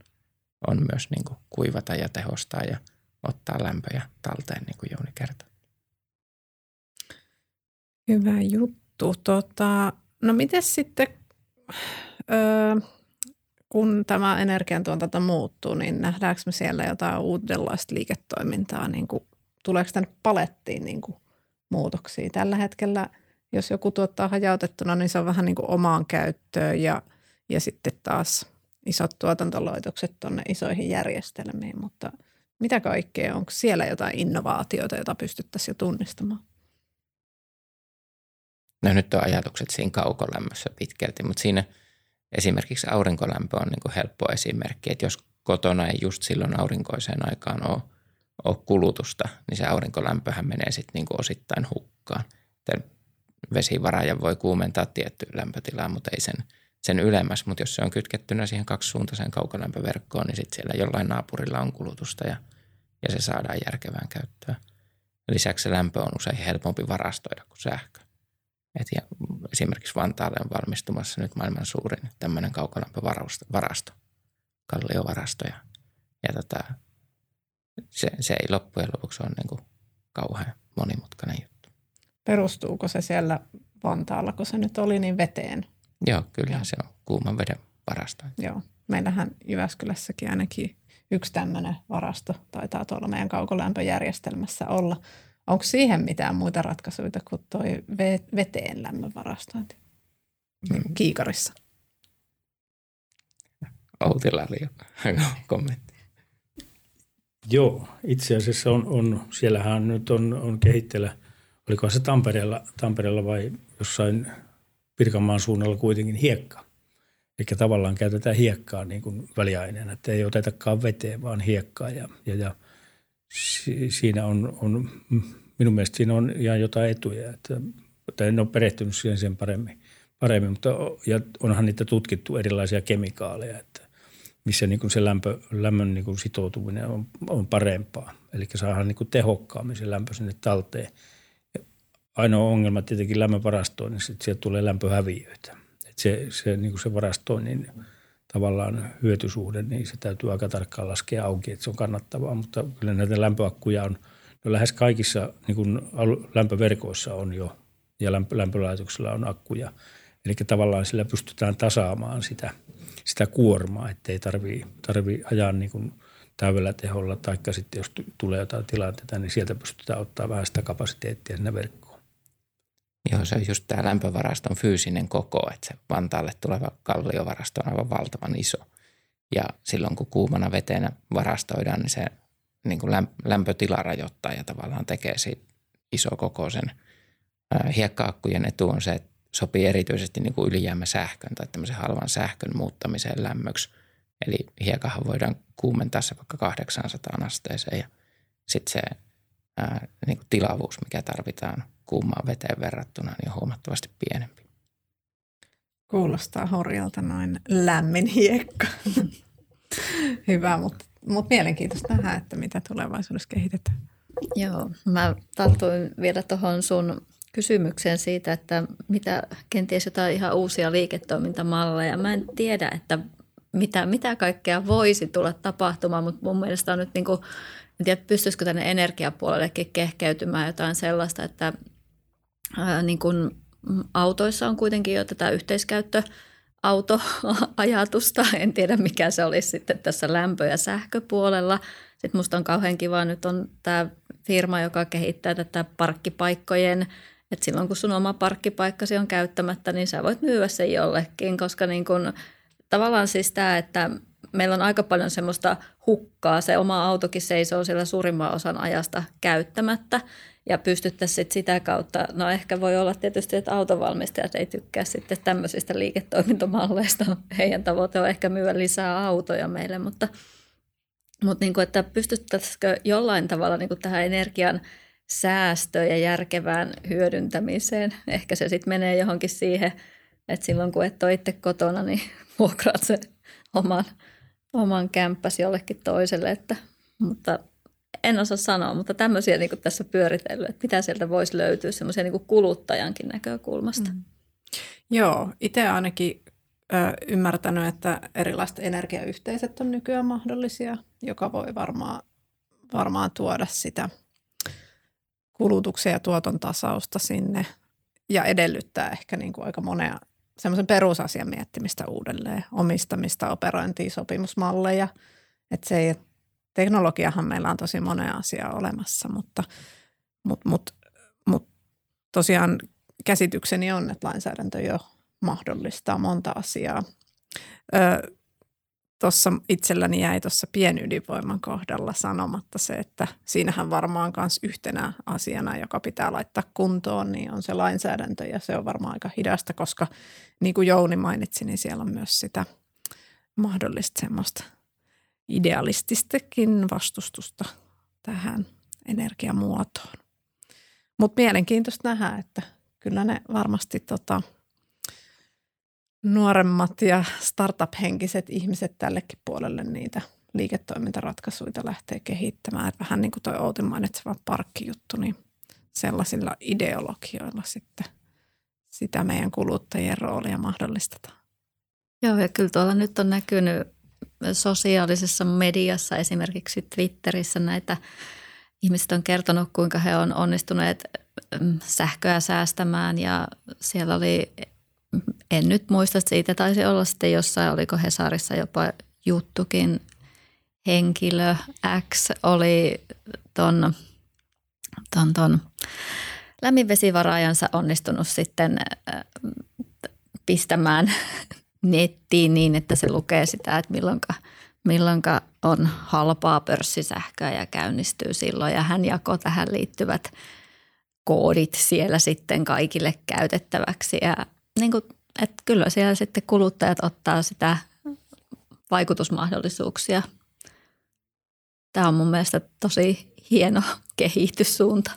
on myös niin kuin kuivata ja tehostaa ja ottaa lämpöjä talteen, niin kuin Jouni kertoi. Hyvä juttu. Tota, no miten sitten, öö, kun tämä energiantuotanto muuttuu, niin nähdäänkö me siellä jotain uudenlaista liiketoimintaa? Niin kuin, tuleeko tänne palettiin niin kuin muutoksia? Tällä hetkellä, jos joku tuottaa hajautettuna, niin se on vähän niin kuin omaan käyttöön ja, ja sitten taas isot tuotantolaitokset tuonne isoihin järjestelmiin, mutta mitä kaikkea, onko siellä jotain innovaatioita, joita pystyttäisiin jo tunnistamaan? No nyt on ajatukset siinä kaukolämmössä pitkälti, mutta siinä esimerkiksi aurinkolämpö on niin kuin helppo esimerkki, että jos kotona ei just silloin aurinkoiseen aikaan ole, ole kulutusta, niin se aurinkolämpöhän menee sitten niin kuin osittain hukkaan. Vesivaraaja voi kuumentaa tiettyä lämpötilaa, mutta ei sen, sen ylemmäs, mutta jos se on kytkettynä siihen kaksisuuntaiseen kaukolämpöverkkoon, niin sitten siellä jollain naapurilla on kulutusta ja, ja se saadaan järkevään käyttöön. Lisäksi lämpö on usein helpompi varastoida kuin sähkö. Et ja esimerkiksi Vantaalle on valmistumassa nyt maailman suurin tämmöinen kaukolämpövarasto, kalliovarasto. Ja, ja tota, se, se ei loppujen lopuksi ole niin kuin kauhean monimutkainen juttu. Perustuuko se siellä Vantaalla, kun se nyt oli, niin veteen? Joo, kyllä Joo. se on kuuman veden varasto. Joo, meillähän Jyväskylässäkin ainakin yksi tämmöinen varasto taitaa tuolla meidän kaukolämpöjärjestelmässä olla – Onko siihen mitään muita ratkaisuja kuin tuo veteen lämmön varastointi mm. kiikarissa? Outilla oli jo kommentti. Joo, itse asiassa on, on siellähän nyt on, on kehitteillä, oliko se Tampereella, Tampereella vai jossain Pirkanmaan suunnalla kuitenkin hiekka. Eli tavallaan käytetään hiekkaa niin kuin väliaineena, että ei otetakaan veteen, vaan hiekkaa ja, ja, ja – siinä on, on, minun mielestä siinä on ihan jotain etuja, että, että en ole perehtynyt siihen sen paremmin, paremmin mutta ja onhan niitä tutkittu erilaisia kemikaaleja, että missä niin kuin se lämpö, lämmön niin kuin sitoutuminen on, on parempaa. Eli saadaan niin kuin tehokkaammin se lämpö sinne talteen. Ainoa ongelma tietenkin lämmön varastoinnissa, että sieltä tulee lämpöhäviöitä. Että se, se, niin kuin se varastoinnin – tavallaan hyötysuhde, niin se täytyy aika tarkkaan laskea auki, että se on kannattavaa. Mutta kyllä näitä lämpöakkuja on, no lähes kaikissa niin kuin lämpöverkoissa on jo ja lämpölaitoksilla on akkuja. Eli tavallaan sillä pystytään tasaamaan sitä, sitä kuormaa, ettei tarvii, tarvii ajaa niin kuin täydellä teholla, taikka sitten jos tulee jotain tilanteita, niin sieltä pystytään ottaa vähän sitä kapasiteettia sinne verkkoon. Joo, se on just tämä lämpövaraston fyysinen koko, että se Vantaalle tuleva kalliovarasto on aivan valtavan iso. Ja silloin kun kuumana vetenä varastoidaan, niin se niin kuin lämpötila rajoittaa ja tavallaan tekee siitä iso kokoisen. Hiekkaakkujen etu on se, että sopii erityisesti niin kuin ylijäämä sähkön tai tämmöisen halvan sähkön muuttamiseen lämmöksi. Eli hiekahan voidaan kuumentaa se vaikka 800 asteeseen ja sitten se ää, niin kuin tilavuus, mikä tarvitaan kuumaan veteen verrattuna, niin on huomattavasti pienempi. Kuulostaa horjalta noin lämmin hiekka. Hyvä, mutta, mutta mielenkiintoista nähdä, että mitä tulevaisuudessa kehitetään. Joo, mä tartuin vielä tuohon sun kysymykseen siitä, että mitä kenties jotain ihan uusia liiketoimintamalleja. Mä en tiedä, että mitä, mitä kaikkea voisi tulla tapahtumaan, mutta mun mielestä on nyt niin kuin en tiedä, pystyisikö tänne energiapuolellekin kehkeytymään jotain sellaista, että ää, niin kuin autoissa on kuitenkin jo tätä yhteiskäyttöautoajatusta. En tiedä, mikä se olisi sitten tässä lämpö- ja sähköpuolella. Sitten musta on kauhean kiva, nyt on tämä firma, joka kehittää tätä parkkipaikkojen että silloin kun sun oma parkkipaikkasi on käyttämättä, niin sä voit myyä sen jollekin, koska niin kun, tavallaan siis tämä, että meillä on aika paljon semmoista hukkaa. Se oma autokin seisoo siellä suurimman osan ajasta käyttämättä ja pystyttäisiin sitä kautta, no ehkä voi olla tietysti, että autovalmistajat ei tykkää sitten tämmöisistä liiketoimintamalleista. Heidän tavoite on ehkä myydä lisää autoja meille, mutta, mutta niin kuin, että pystyttäisikö jollain tavalla niin tähän energian säästöön ja järkevään hyödyntämiseen. Ehkä se sitten menee johonkin siihen, että silloin kun et ole itse kotona, niin vuokraat se oman oman kämppäsi jollekin toiselle, että, mutta en osaa sanoa, mutta tämmöisiä niin tässä pyöritellyt, että mitä sieltä voisi löytyä semmoisia niin kuluttajankin näkökulmasta. Mm. Joo, itse ainakin ö, ymmärtänyt, että erilaiset energiayhteiset on nykyään mahdollisia, joka voi varmaan, varmaan tuoda sitä kulutuksen ja tuoton tasausta sinne ja edellyttää ehkä niin kuin aika monea semmoisen perusasian miettimistä uudelleen, omistamista, operointia, sopimusmalleja. Että se ei, teknologiahan meillä on tosi monea asiaa olemassa, mutta, mutta, mutta, mutta tosiaan käsitykseni on, että lainsäädäntö jo mahdollistaa monta asiaa. Ö, tuossa itselläni jäi tuossa pienydinvoiman kohdalla sanomatta se, että siinähän varmaan myös yhtenä asiana, joka pitää laittaa kuntoon, niin on se lainsäädäntö ja se on varmaan aika hidasta, koska niin kuin Jouni mainitsi, niin siellä on myös sitä mahdollista semmoista idealististakin vastustusta tähän energiamuotoon. Mutta mielenkiintoista nähdä, että kyllä ne varmasti tota, nuoremmat ja startup-henkiset ihmiset tällekin puolelle niitä liiketoimintaratkaisuja lähtee kehittämään. Vähän niin kuin tuo Outin mainitseva parkkijuttu, niin sellaisilla ideologioilla sitten sitä meidän kuluttajien roolia mahdollistetaan. Joo, ja kyllä tuolla nyt on näkynyt sosiaalisessa mediassa, esimerkiksi Twitterissä näitä ihmiset on kertonut, kuinka he on onnistuneet mm, sähköä säästämään ja siellä oli en nyt muista, siitä taisi olla sitten jossain, oliko Hesarissa jopa juttukin, henkilö X oli ton, ton, ton lämminvesivaraajansa onnistunut sitten äh, pistämään nettiin niin, että se lukee sitä, että milloinka, milloinka on halpaa pörssisähköä ja käynnistyy silloin. Ja hän jakoi tähän liittyvät koodit siellä sitten kaikille käytettäväksi ja niin kuin, että kyllä siellä sitten kuluttajat ottaa sitä vaikutusmahdollisuuksia. Tämä on mun mielestä tosi hieno kehityssuunta.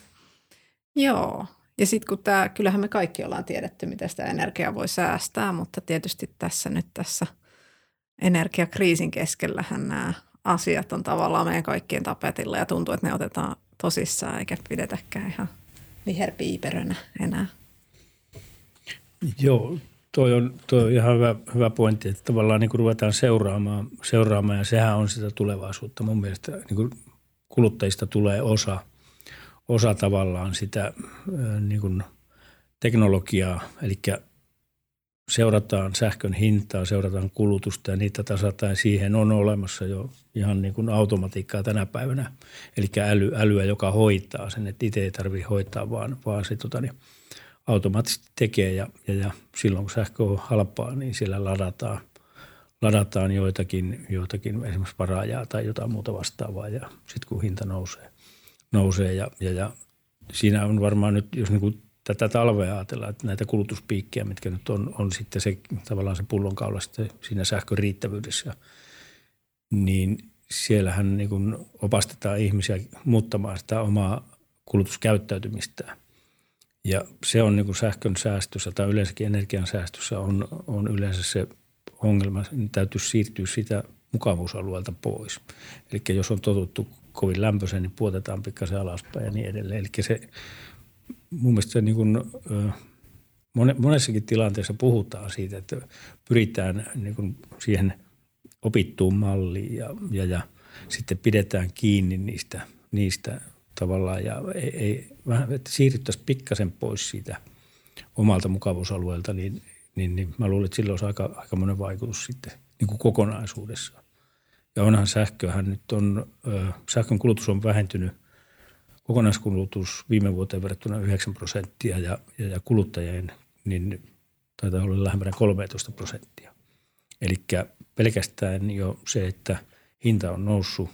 Joo, ja sitten kun tämä, kyllähän me kaikki ollaan tiedetty, miten sitä energiaa voi säästää, mutta tietysti tässä nyt tässä energiakriisin keskellähän nämä asiat on tavallaan meidän kaikkien tapetilla ja tuntuu, että ne otetaan tosissaan eikä pidetäkään ihan viherpiiperönä enää. Joo, toi on, toi on ihan hyvä, hyvä pointti, että tavallaan niin kuin ruvetaan seuraamaan, seuraamaan ja sehän on sitä tulevaisuutta. Mun mielestä niin kuin kuluttajista tulee osa, osa tavallaan sitä niin kuin teknologiaa, eli seurataan sähkön hintaa, seurataan kulutusta ja niitä tasataan. Siihen on olemassa jo ihan niin kuin automatiikkaa tänä päivänä, eli äly, älyä, joka hoitaa sen, että itse ei tarvitse hoitaa, vaan, vaan se tota, niin, automaattisesti tekee ja, ja, ja silloin kun sähkö on halpaa, niin siellä ladataan, ladataan joitakin, joitakin esimerkiksi varaajaa tai jotain muuta vastaavaa ja sitten kun hinta nousee, nousee ja, ja, ja siinä on varmaan nyt, jos niin kuin tätä talvea ajatellaan, että näitä kulutuspiikkejä, mitkä nyt on, on sitten se tavallaan se pullonkaula sitten siinä sähkön riittävyydessä, niin siellähän niin kuin opastetaan ihmisiä muuttamaan sitä omaa kulutuskäyttäytymistään. Ja se on niin kuin sähkön säästössä tai yleensäkin energian säästössä on, on yleensä se ongelma, niin täytyy siirtyä sitä mukavuusalueelta pois. Eli jos on totuttu kovin lämpöisen, niin puotetaan pikkasen alaspäin ja niin edelleen. Eli se mun mielestä se niin kuin, monessakin tilanteessa puhutaan siitä, että pyritään niin kuin siihen opittuun malliin ja, ja, ja sitten pidetään kiinni niistä, niistä tavallaan ja ei, ei, vähän, että siirryttäisiin pikkasen pois siitä omalta mukavuusalueelta, niin, niin, niin mä luulen, että sillä olisi aika, aika monen vaikutus sitten niin kuin kokonaisuudessaan. Ja onhan sähköhän nyt on, sähkön kulutus on vähentynyt, kokonaiskulutus viime vuoteen verrattuna 9 prosenttia ja, ja, ja kuluttajien niin taitaa olla lähempänä 13 prosenttia. Eli pelkästään jo se, että hinta on noussut,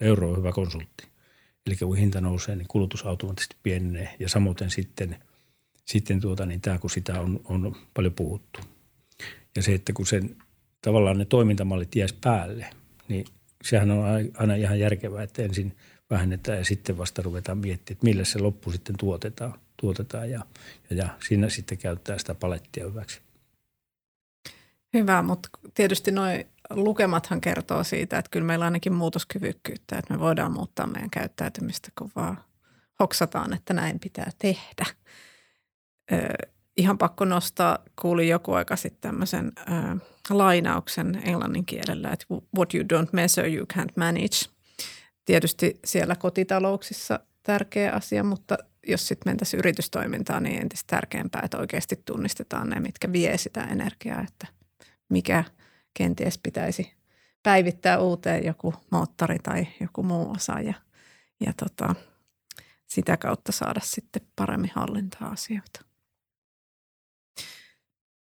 euro on hyvä konsultti. Eli kun hinta nousee, niin kulutus automaattisesti pienenee ja samoin sitten, sitten tuota, niin tämä, kun sitä on, on paljon puhuttu. Ja se, että kun sen tavallaan ne toimintamallit jäisi päälle, niin sehän on aina ihan järkevää, että ensin vähennetään ja sitten vasta ruvetaan miettimään, että millä se loppu sitten tuotetaan, tuotetaan ja, ja, ja siinä sitten käyttää sitä palettia hyväksi. Hyvä, mutta tietysti nuo lukemathan kertoo siitä, että kyllä meillä on ainakin muutoskyvykkyyttä, että me voidaan muuttaa meidän käyttäytymistä, kun vaan hoksataan, että näin pitää tehdä. Ö, ihan pakko nostaa, kuulin joku aika sitten tämmöisen ö, lainauksen englannin kielellä, että what you don't measure, you can't manage. Tietysti siellä kotitalouksissa tärkeä asia, mutta jos sitten mentäisiin yritystoimintaan, niin entistä tärkeämpää, että oikeasti tunnistetaan ne, mitkä vie sitä energiaa, että mikä kenties pitäisi päivittää uuteen joku moottori tai joku muu osa ja, ja tota, sitä kautta saada sitten paremmin hallintaa asioita.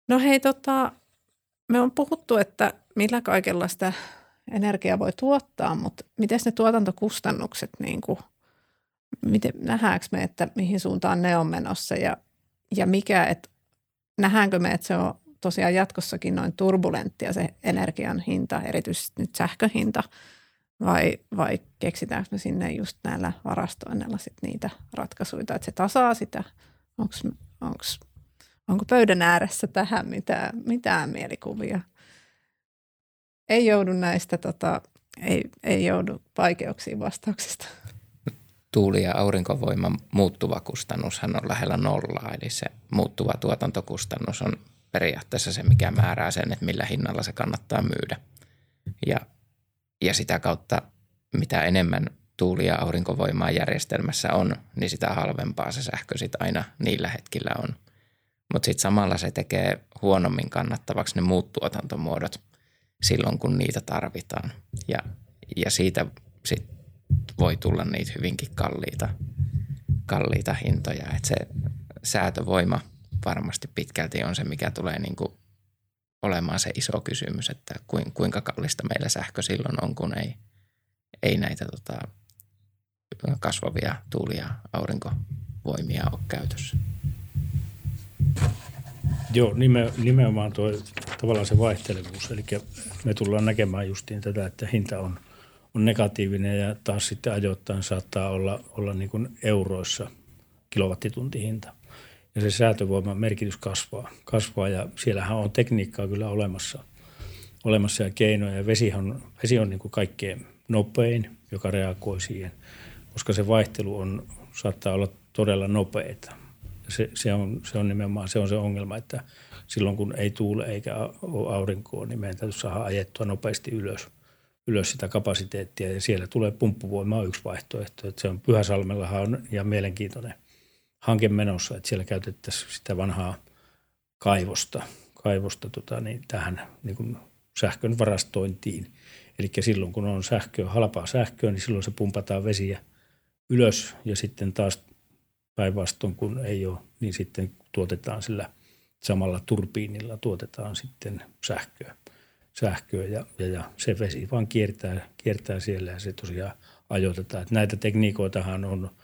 No hei, tota, me on puhuttu, että millä kaikella sitä energiaa voi tuottaa, mutta miten ne tuotantokustannukset, niin kuin, miten, nähdäänkö me, että mihin suuntaan ne on menossa ja, ja mikä, että nähdäänkö me, että se on tosiaan jatkossakin noin turbulenttia se energian hinta, erityisesti nyt sähköhinta, vai, vai keksitäänkö me sinne just näillä varastoinnilla sit niitä ratkaisuja, että se tasaa sitä, onks, onks, onko pöydän ääressä tähän mitään, mitään mielikuvia? Ei joudu näistä, tota, ei, ei joudu vaikeuksiin vastauksista. Tuuli- ja aurinkovoiman muuttuva kustannushan on lähellä nollaa, eli se muuttuva tuotantokustannus on periaatteessa se, mikä määrää sen, että millä hinnalla se kannattaa myydä. Ja, ja sitä kautta, mitä enemmän tuuli- ja aurinkovoimaa järjestelmässä on, niin sitä halvempaa se sähkö sitten aina niillä hetkillä on. Mutta sitten samalla se tekee huonommin kannattavaksi ne muut tuotantomuodot silloin, kun niitä tarvitaan. Ja, ja siitä sit voi tulla niitä hyvinkin kalliita, kalliita hintoja. Et se säätövoima – varmasti pitkälti on se, mikä tulee niin kuin olemaan se iso kysymys, että kuinka kallista meillä sähkö silloin on, kun ei, ei näitä tota, kasvavia tuuli- ja aurinkovoimia ole käytössä. Joo, nime, nimenomaan tuo tavallaan se vaihtelevuus. Eli me tullaan näkemään justiin tätä, että hinta on, on negatiivinen ja taas sitten ajoittain saattaa olla, olla niin kuin euroissa kilowattituntihinta ja se säätövoiman merkitys kasvaa. kasvaa ja siellähän on tekniikkaa kyllä olemassa, olemassa ja keinoja. Ja vesi on, vesi on niin kuin kaikkein nopein, joka reagoi siihen, koska se vaihtelu on, saattaa olla todella nopeita. Se, se, on, se on nimenomaan se, on se ongelma, että silloin kun ei tuule eikä ole aurinkoa, niin meidän täytyy saada ajettua nopeasti ylös, ylös sitä kapasiteettia. Ja siellä tulee pumppuvoima on yksi vaihtoehto. Että se on Pyhäsalmellahan on, ja mielenkiintoinen – hanke menossa, että siellä käytettäisiin sitä vanhaa kaivosta, kaivosta tota, niin tähän niin kuin sähkön varastointiin. Eli silloin kun on sähköä, halpaa sähköä, niin silloin se pumpataan vesiä ylös ja sitten taas päinvastoin kun ei ole, niin sitten tuotetaan sillä samalla turbiinilla tuotetaan sitten sähköä. sähköä ja, ja, ja, se vesi vaan kiertää, kiertää siellä ja se tosiaan ajoitetaan. Että näitä tekniikoitahan on –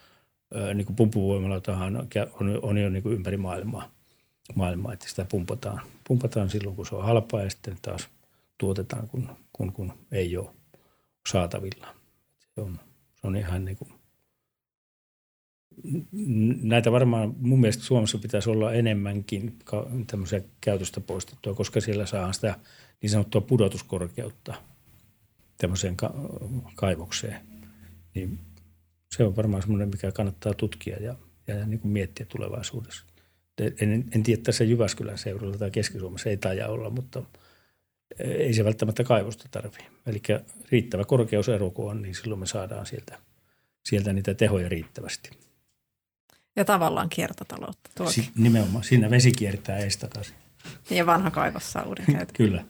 niin kuin pumppuvoimaloitahan on, on jo niin kuin ympäri maailmaa, maailmaa, että sitä pumpataan, pumpataan silloin, kun se on halpaa ja sitten taas tuotetaan, kun, kun, kun ei ole saatavilla. Se on, se on ihan niin kuin, näitä varmaan mun mielestä Suomessa pitäisi olla enemmänkin tämmöisiä käytöstä poistettua, koska siellä saa sitä niin sanottua pudotuskorkeutta tämmöiseen kaivokseen. Niin se on varmaan semmoinen, mikä kannattaa tutkia ja, ja niin kuin miettiä tulevaisuudessa. En, en tiedä tässä Jyväskylän seudulla tai Keski-Suomessa ei taja olla, mutta ei se välttämättä kaivosta tarvitse. Eli riittävä korkeusero kun on, niin silloin me saadaan sieltä, sieltä niitä tehoja riittävästi. Ja tavallaan kiertotaloutta. Si- nimenomaan. Siinä vesi kiertää takaisin. Ja vanha kaivos saa uuden käytön. Kyllä.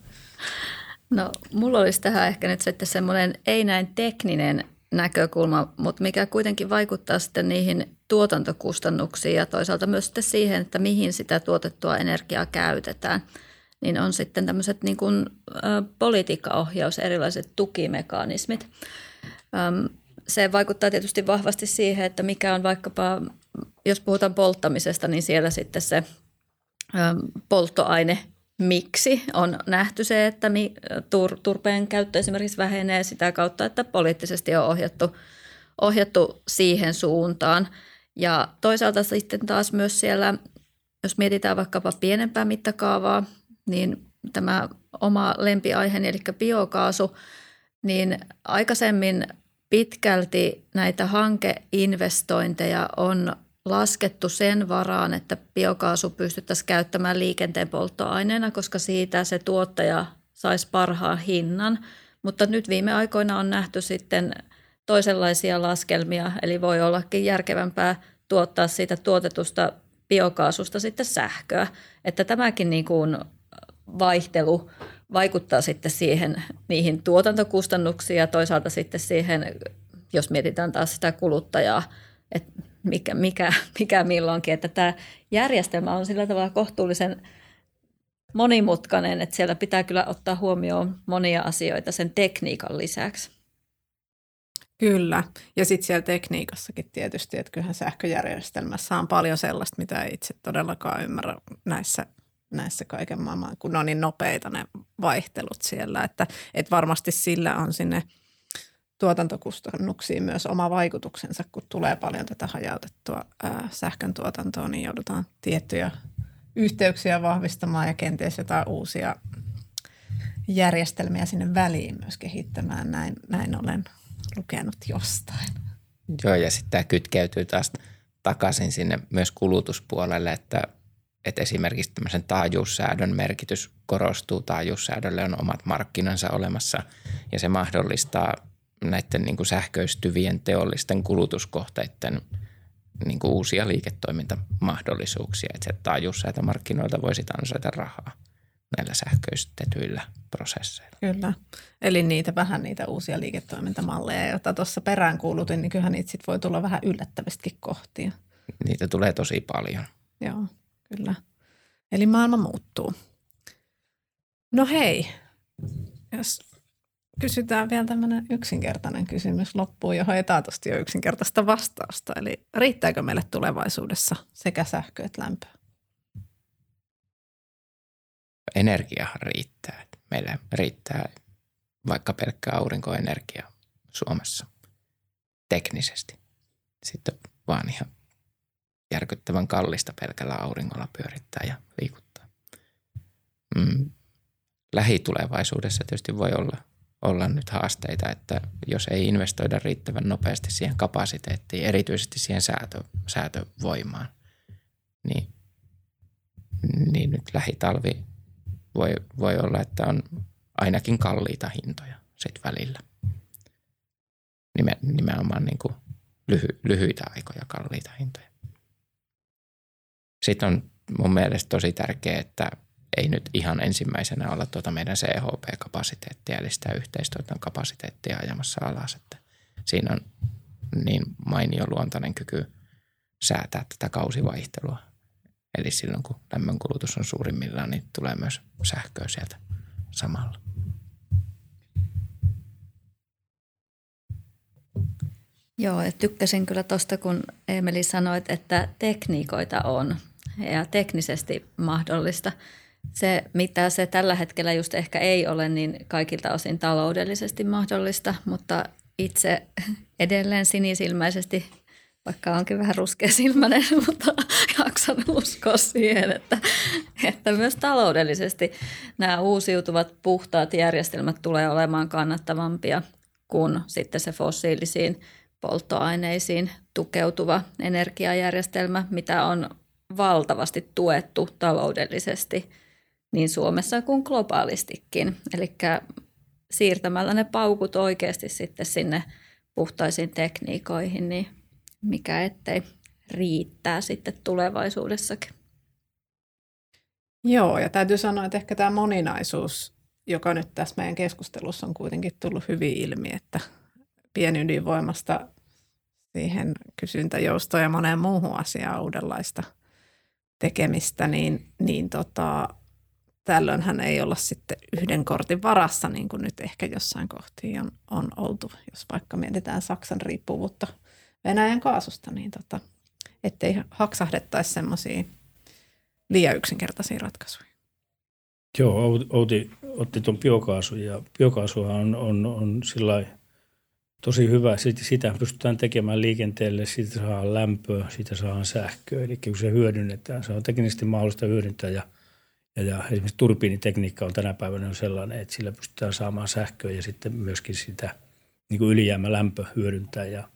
No mulla olisi tähän ehkä nyt sitten semmoinen ei näin tekninen näkökulma, mutta mikä kuitenkin vaikuttaa sitten niihin tuotantokustannuksiin ja toisaalta myös sitten siihen, että mihin sitä tuotettua energiaa käytetään, niin on sitten tämmöiset niin kuin, ä, politiikkaohjaus, erilaiset tukimekanismit. Se vaikuttaa tietysti vahvasti siihen, että mikä on vaikkapa, jos puhutaan polttamisesta, niin siellä sitten se polttoaine miksi on nähty se, että tur, turpeen käyttö esimerkiksi vähenee sitä kautta, että poliittisesti on ohjattu, ohjattu siihen suuntaan. Ja toisaalta sitten taas myös siellä, jos mietitään vaikkapa pienempää mittakaavaa, niin tämä oma lempiaiheeni, eli biokaasu, niin aikaisemmin pitkälti näitä hankeinvestointeja on laskettu sen varaan, että biokaasu pystyttäisiin käyttämään liikenteen polttoaineena, koska siitä se tuottaja saisi parhaan hinnan. Mutta nyt viime aikoina on nähty sitten toisenlaisia laskelmia, eli voi ollakin järkevämpää tuottaa siitä tuotetusta biokaasusta sitten sähköä. Että tämäkin niin kuin vaihtelu vaikuttaa sitten siihen niihin tuotantokustannuksiin ja toisaalta sitten siihen, jos mietitään taas sitä kuluttajaa, että mikä, mikä, mikä milloinkin, että tämä järjestelmä on sillä tavalla kohtuullisen monimutkainen, että siellä pitää kyllä ottaa huomioon monia asioita sen tekniikan lisäksi. Kyllä. Ja sitten siellä tekniikassakin tietysti, että kyllähän sähköjärjestelmässä on paljon sellaista, mitä ei itse todellakaan ymmärrä näissä, näissä kaiken maailman, kun ne on niin nopeita ne vaihtelut siellä, että, että varmasti sillä on sinne tuotantokustannuksiin myös oma vaikutuksensa, kun tulee paljon tätä hajautettua ää, sähkön tuotantoa, niin joudutaan tiettyjä yhteyksiä vahvistamaan ja kenties jotain uusia järjestelmiä sinne väliin myös kehittämään. Näin, näin olen lukenut jostain. Joo, ja sitten tämä kytkeytyy taas takaisin sinne myös kulutuspuolelle, että, että esimerkiksi tämmöisen taajuussäädön merkitys korostuu. Taajuussäädölle on omat markkinansa olemassa ja se mahdollistaa näiden niin kuin sähköistyvien teollisten kulutuskohteiden niin kuin uusia liiketoimintamahdollisuuksia, että se taajuussäätömarkkinoilta voisi ansaita rahaa näillä sähköistetyillä prosesseilla. Kyllä. Eli niitä vähän niitä uusia liiketoimintamalleja, joita tuossa perään kuulutin, niin kyllähän niitä sit voi tulla vähän yllättävästikin kohtia. Niitä tulee tosi paljon. Joo, kyllä. Eli maailma muuttuu. No hei, jos kysytään vielä tämmöinen yksinkertainen kysymys loppuun, johon ei taatusti ole yksinkertaista vastausta. Eli riittääkö meille tulevaisuudessa sekä sähkö että lämpö? Energia riittää. Meillä riittää vaikka pelkkä aurinkoenergia Suomessa teknisesti. Sitten vaan ihan järkyttävän kallista pelkällä auringolla pyörittää ja liikuttaa. Mm. Lähitulevaisuudessa tietysti voi olla olla nyt haasteita, että jos ei investoida riittävän nopeasti siihen kapasiteettiin, erityisesti siihen säätö, säätövoimaan, niin, niin nyt lähitalvi voi, voi olla, että on ainakin kalliita hintoja sit välillä. Nime, nimenomaan niin kuin lyhy, lyhyitä aikoja kalliita hintoja. Sitten on mun mielestä tosi tärkeää, että ei nyt ihan ensimmäisenä olla tuota meidän CHP-kapasiteettia, eli sitä yhteistyötä kapasiteettia ajamassa alas. Että siinä on niin mainio luontainen kyky säätää tätä kausivaihtelua. Eli silloin kun lämmönkulutus on suurimmillaan, niin tulee myös sähköä sieltä samalla. Joo, ja tykkäsin kyllä tuosta, kun Emeli sanoi, että tekniikoita on ja teknisesti mahdollista – se, mitä se tällä hetkellä just ehkä ei ole, niin kaikilta osin taloudellisesti mahdollista, mutta itse edelleen sinisilmäisesti, vaikka onkin vähän ruskeasilmäinen, mutta jaksan uskoa siihen, että, että myös taloudellisesti nämä uusiutuvat puhtaat järjestelmät tulee olemaan kannattavampia kuin sitten se fossiilisiin polttoaineisiin tukeutuva energiajärjestelmä, mitä on valtavasti tuettu taloudellisesti – niin Suomessa kuin globaalistikin. Eli siirtämällä ne paukut oikeasti sitten sinne puhtaisiin tekniikoihin, niin mikä ettei riittää sitten tulevaisuudessakin. Joo, ja täytyy sanoa, että ehkä tämä moninaisuus, joka nyt tässä meidän keskustelussa on kuitenkin tullut hyvin ilmi, että pienydinvoimasta siihen kysyntäjoustoon ja moneen muuhun asiaan uudenlaista tekemistä, niin, niin tota, tällöin hän ei olla sitten yhden kortin varassa, niin kuin nyt ehkä jossain kohtiin on, on oltu, jos vaikka mietitään Saksan riippuvuutta Venäjän kaasusta, niin tota, ettei haksahdettaisi semmoisia liian yksinkertaisia ratkaisuja. Joo, Outi otti tuon biokaasun ja biokaasuhan on, on, on sillä tosi hyvä. Sitä pystytään tekemään liikenteelle, siitä saa lämpöä, siitä saa sähköä. Eli kun se hyödynnetään, se on teknisesti mahdollista hyödyntää ja – Ja, ja esimerkiksi turbiinitekniikka on tänä päivänä sellainen, että sillä pystytään saamaan sähköä ja sitten myöskin sitä niin kuin ylijäämälämpö hyödyntää. Ja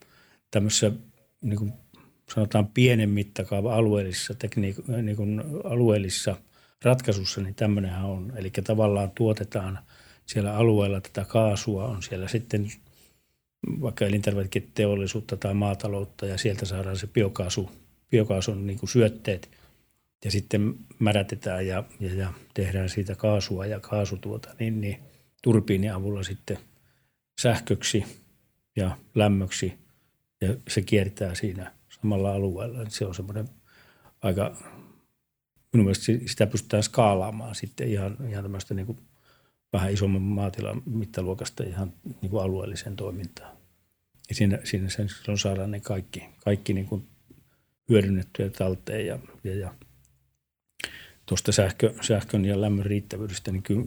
tämmöisessä niin kuin sanotaan pienen mittakaava alueellisissa, tekniik- niin kuin alueellisissa ratkaisussa, niin tämmöinenhän on. Eli tavallaan tuotetaan siellä alueella tätä kaasua, on siellä sitten vaikka elintarviketeollisuutta tai maataloutta ja sieltä saadaan se biokaasu, biokaasun niin kuin syötteet ja sitten märätetään ja, ja, ja tehdään siitä kaasua ja kaasutuota, niin, niin turbiinin avulla sitten sähköksi ja lämmöksi ja se kiertää siinä samalla alueella. Se on semmoinen aika, minun mielestä sitä pystytään skaalaamaan sitten ihan, ihan tämmöistä niin kuin vähän isomman maatilan mittaluokasta ihan niin kuin alueelliseen toimintaan. Ja siinä, siinä sen saadaan ne kaikki, kaikki niin kuin hyödynnettyä talteen ja, ja, ja tuosta sähkö, sähkön ja lämmön riittävyydestä, niin kyllä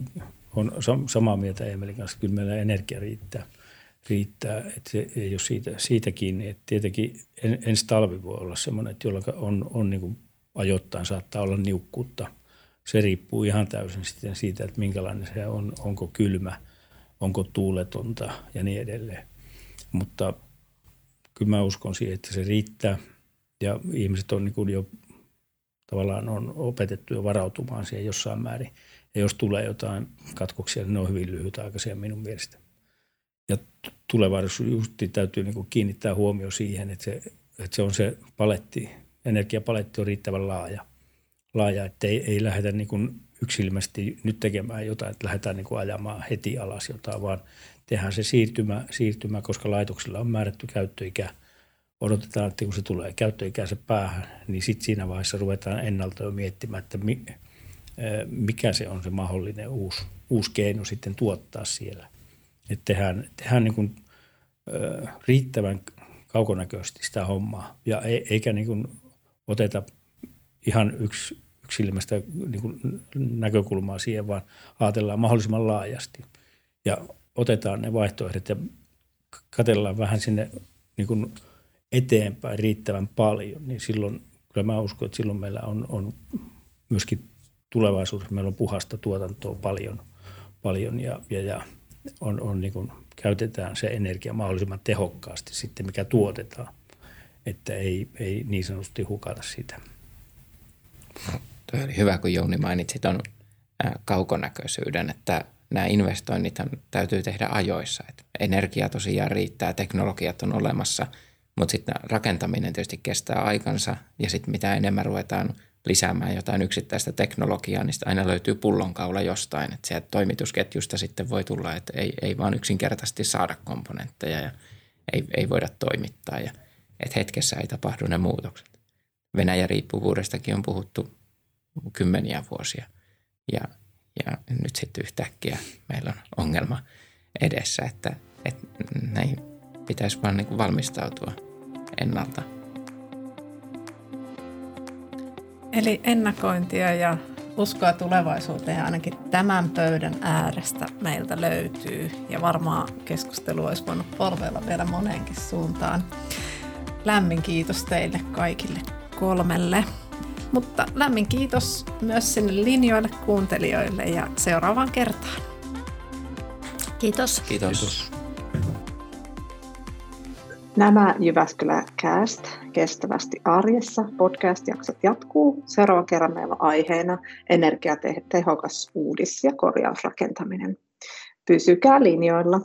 on samaa mieltä Emelin kanssa, kyllä meillä energia riittää. riittää että se ei ole siitä, siitä kiinni. Että tietenkin en, ensi talvi voi olla semmoinen, että jolloin on, on niin kuin ajoittain saattaa olla niukkuutta. Se riippuu ihan täysin sitten siitä, että minkälainen se on, onko kylmä, onko tuuletonta ja niin edelleen. Mutta kyllä mä uskon siihen, että se riittää ja ihmiset on niin kuin jo tavallaan on opetettu jo varautumaan siihen jossain määrin. Ja jos tulee jotain katkoksia, niin ne on hyvin lyhytaikaisia minun mielestä. Ja tulevaisuudessa just täytyy niin kiinnittää huomio siihen, että se, että se on se paletti, energiapaletti on riittävän laaja, laaja että ei, ei lähdetä niin kuin yksilmästi nyt tekemään jotain, että lähdetään niin kuin ajamaan heti alas jotain, vaan tehdään se siirtymä, siirtymä, koska laitoksilla on määrätty käyttöikä. Odotetaan, että kun se tulee käyttöikänsä päähän, niin sitten siinä vaiheessa ruvetaan ennalta jo miettimään, että mi, mikä se on se mahdollinen uusi, uusi keino sitten tuottaa siellä. Että tehdään, tehdään niin kuin, riittävän kaukonäköisesti sitä hommaa ja eikä niin kuin oteta ihan yksi, yksilmästä niin kuin näkökulmaa siihen, vaan ajatellaan mahdollisimman laajasti. Ja otetaan ne vaihtoehdot ja katellaan vähän sinne niin kuin eteenpäin riittävän paljon, niin silloin kyllä mä uskon, että silloin meillä on, on myöskin tulevaisuudessa meillä on puhasta tuotantoa paljon, paljon ja, ja, ja on, on niin kuin, käytetään se energia mahdollisimman tehokkaasti sitten, mikä tuotetaan, että ei, ei niin sanotusti hukata sitä. Toi oli hyvä, kun Jouni mainitsi tuon kaukonäköisyyden, että nämä investoinnit täytyy tehdä ajoissa. Et energia tosiaan riittää, teknologiat on olemassa, mutta sitten rakentaminen tietysti kestää aikansa ja sitten mitä enemmän ruvetaan lisäämään jotain yksittäistä teknologiaa, niin aina löytyy pullonkaula jostain, että sieltä toimitusketjusta sitten voi tulla, että ei, ei vaan yksinkertaisesti saada komponentteja ja ei, ei voida toimittaa ja että hetkessä ei tapahdu ne muutokset. Venäjän riippuvuudestakin on puhuttu kymmeniä vuosia ja ja nyt sitten yhtäkkiä meillä on ongelma edessä, että, että näin pitäisi vaan niin valmistautua ennalta. Eli ennakointia ja uskoa tulevaisuuteen ainakin tämän pöydän äärestä meiltä löytyy. Ja varmaan keskustelu olisi voinut polveilla vielä moneenkin suuntaan. Lämmin kiitos teille kaikille kolmelle. Mutta lämmin kiitos myös sinne linjoille kuuntelijoille ja seuraavaan kertaan. Kiitos. Kiitos. Kiitos. Nämä Jyväskylä Cast kestävästi arjessa podcast-jaksot jatkuu. Seuraavan kerran meillä on aiheena energiatehokas uudis- ja korjausrakentaminen. Pysykää linjoilla.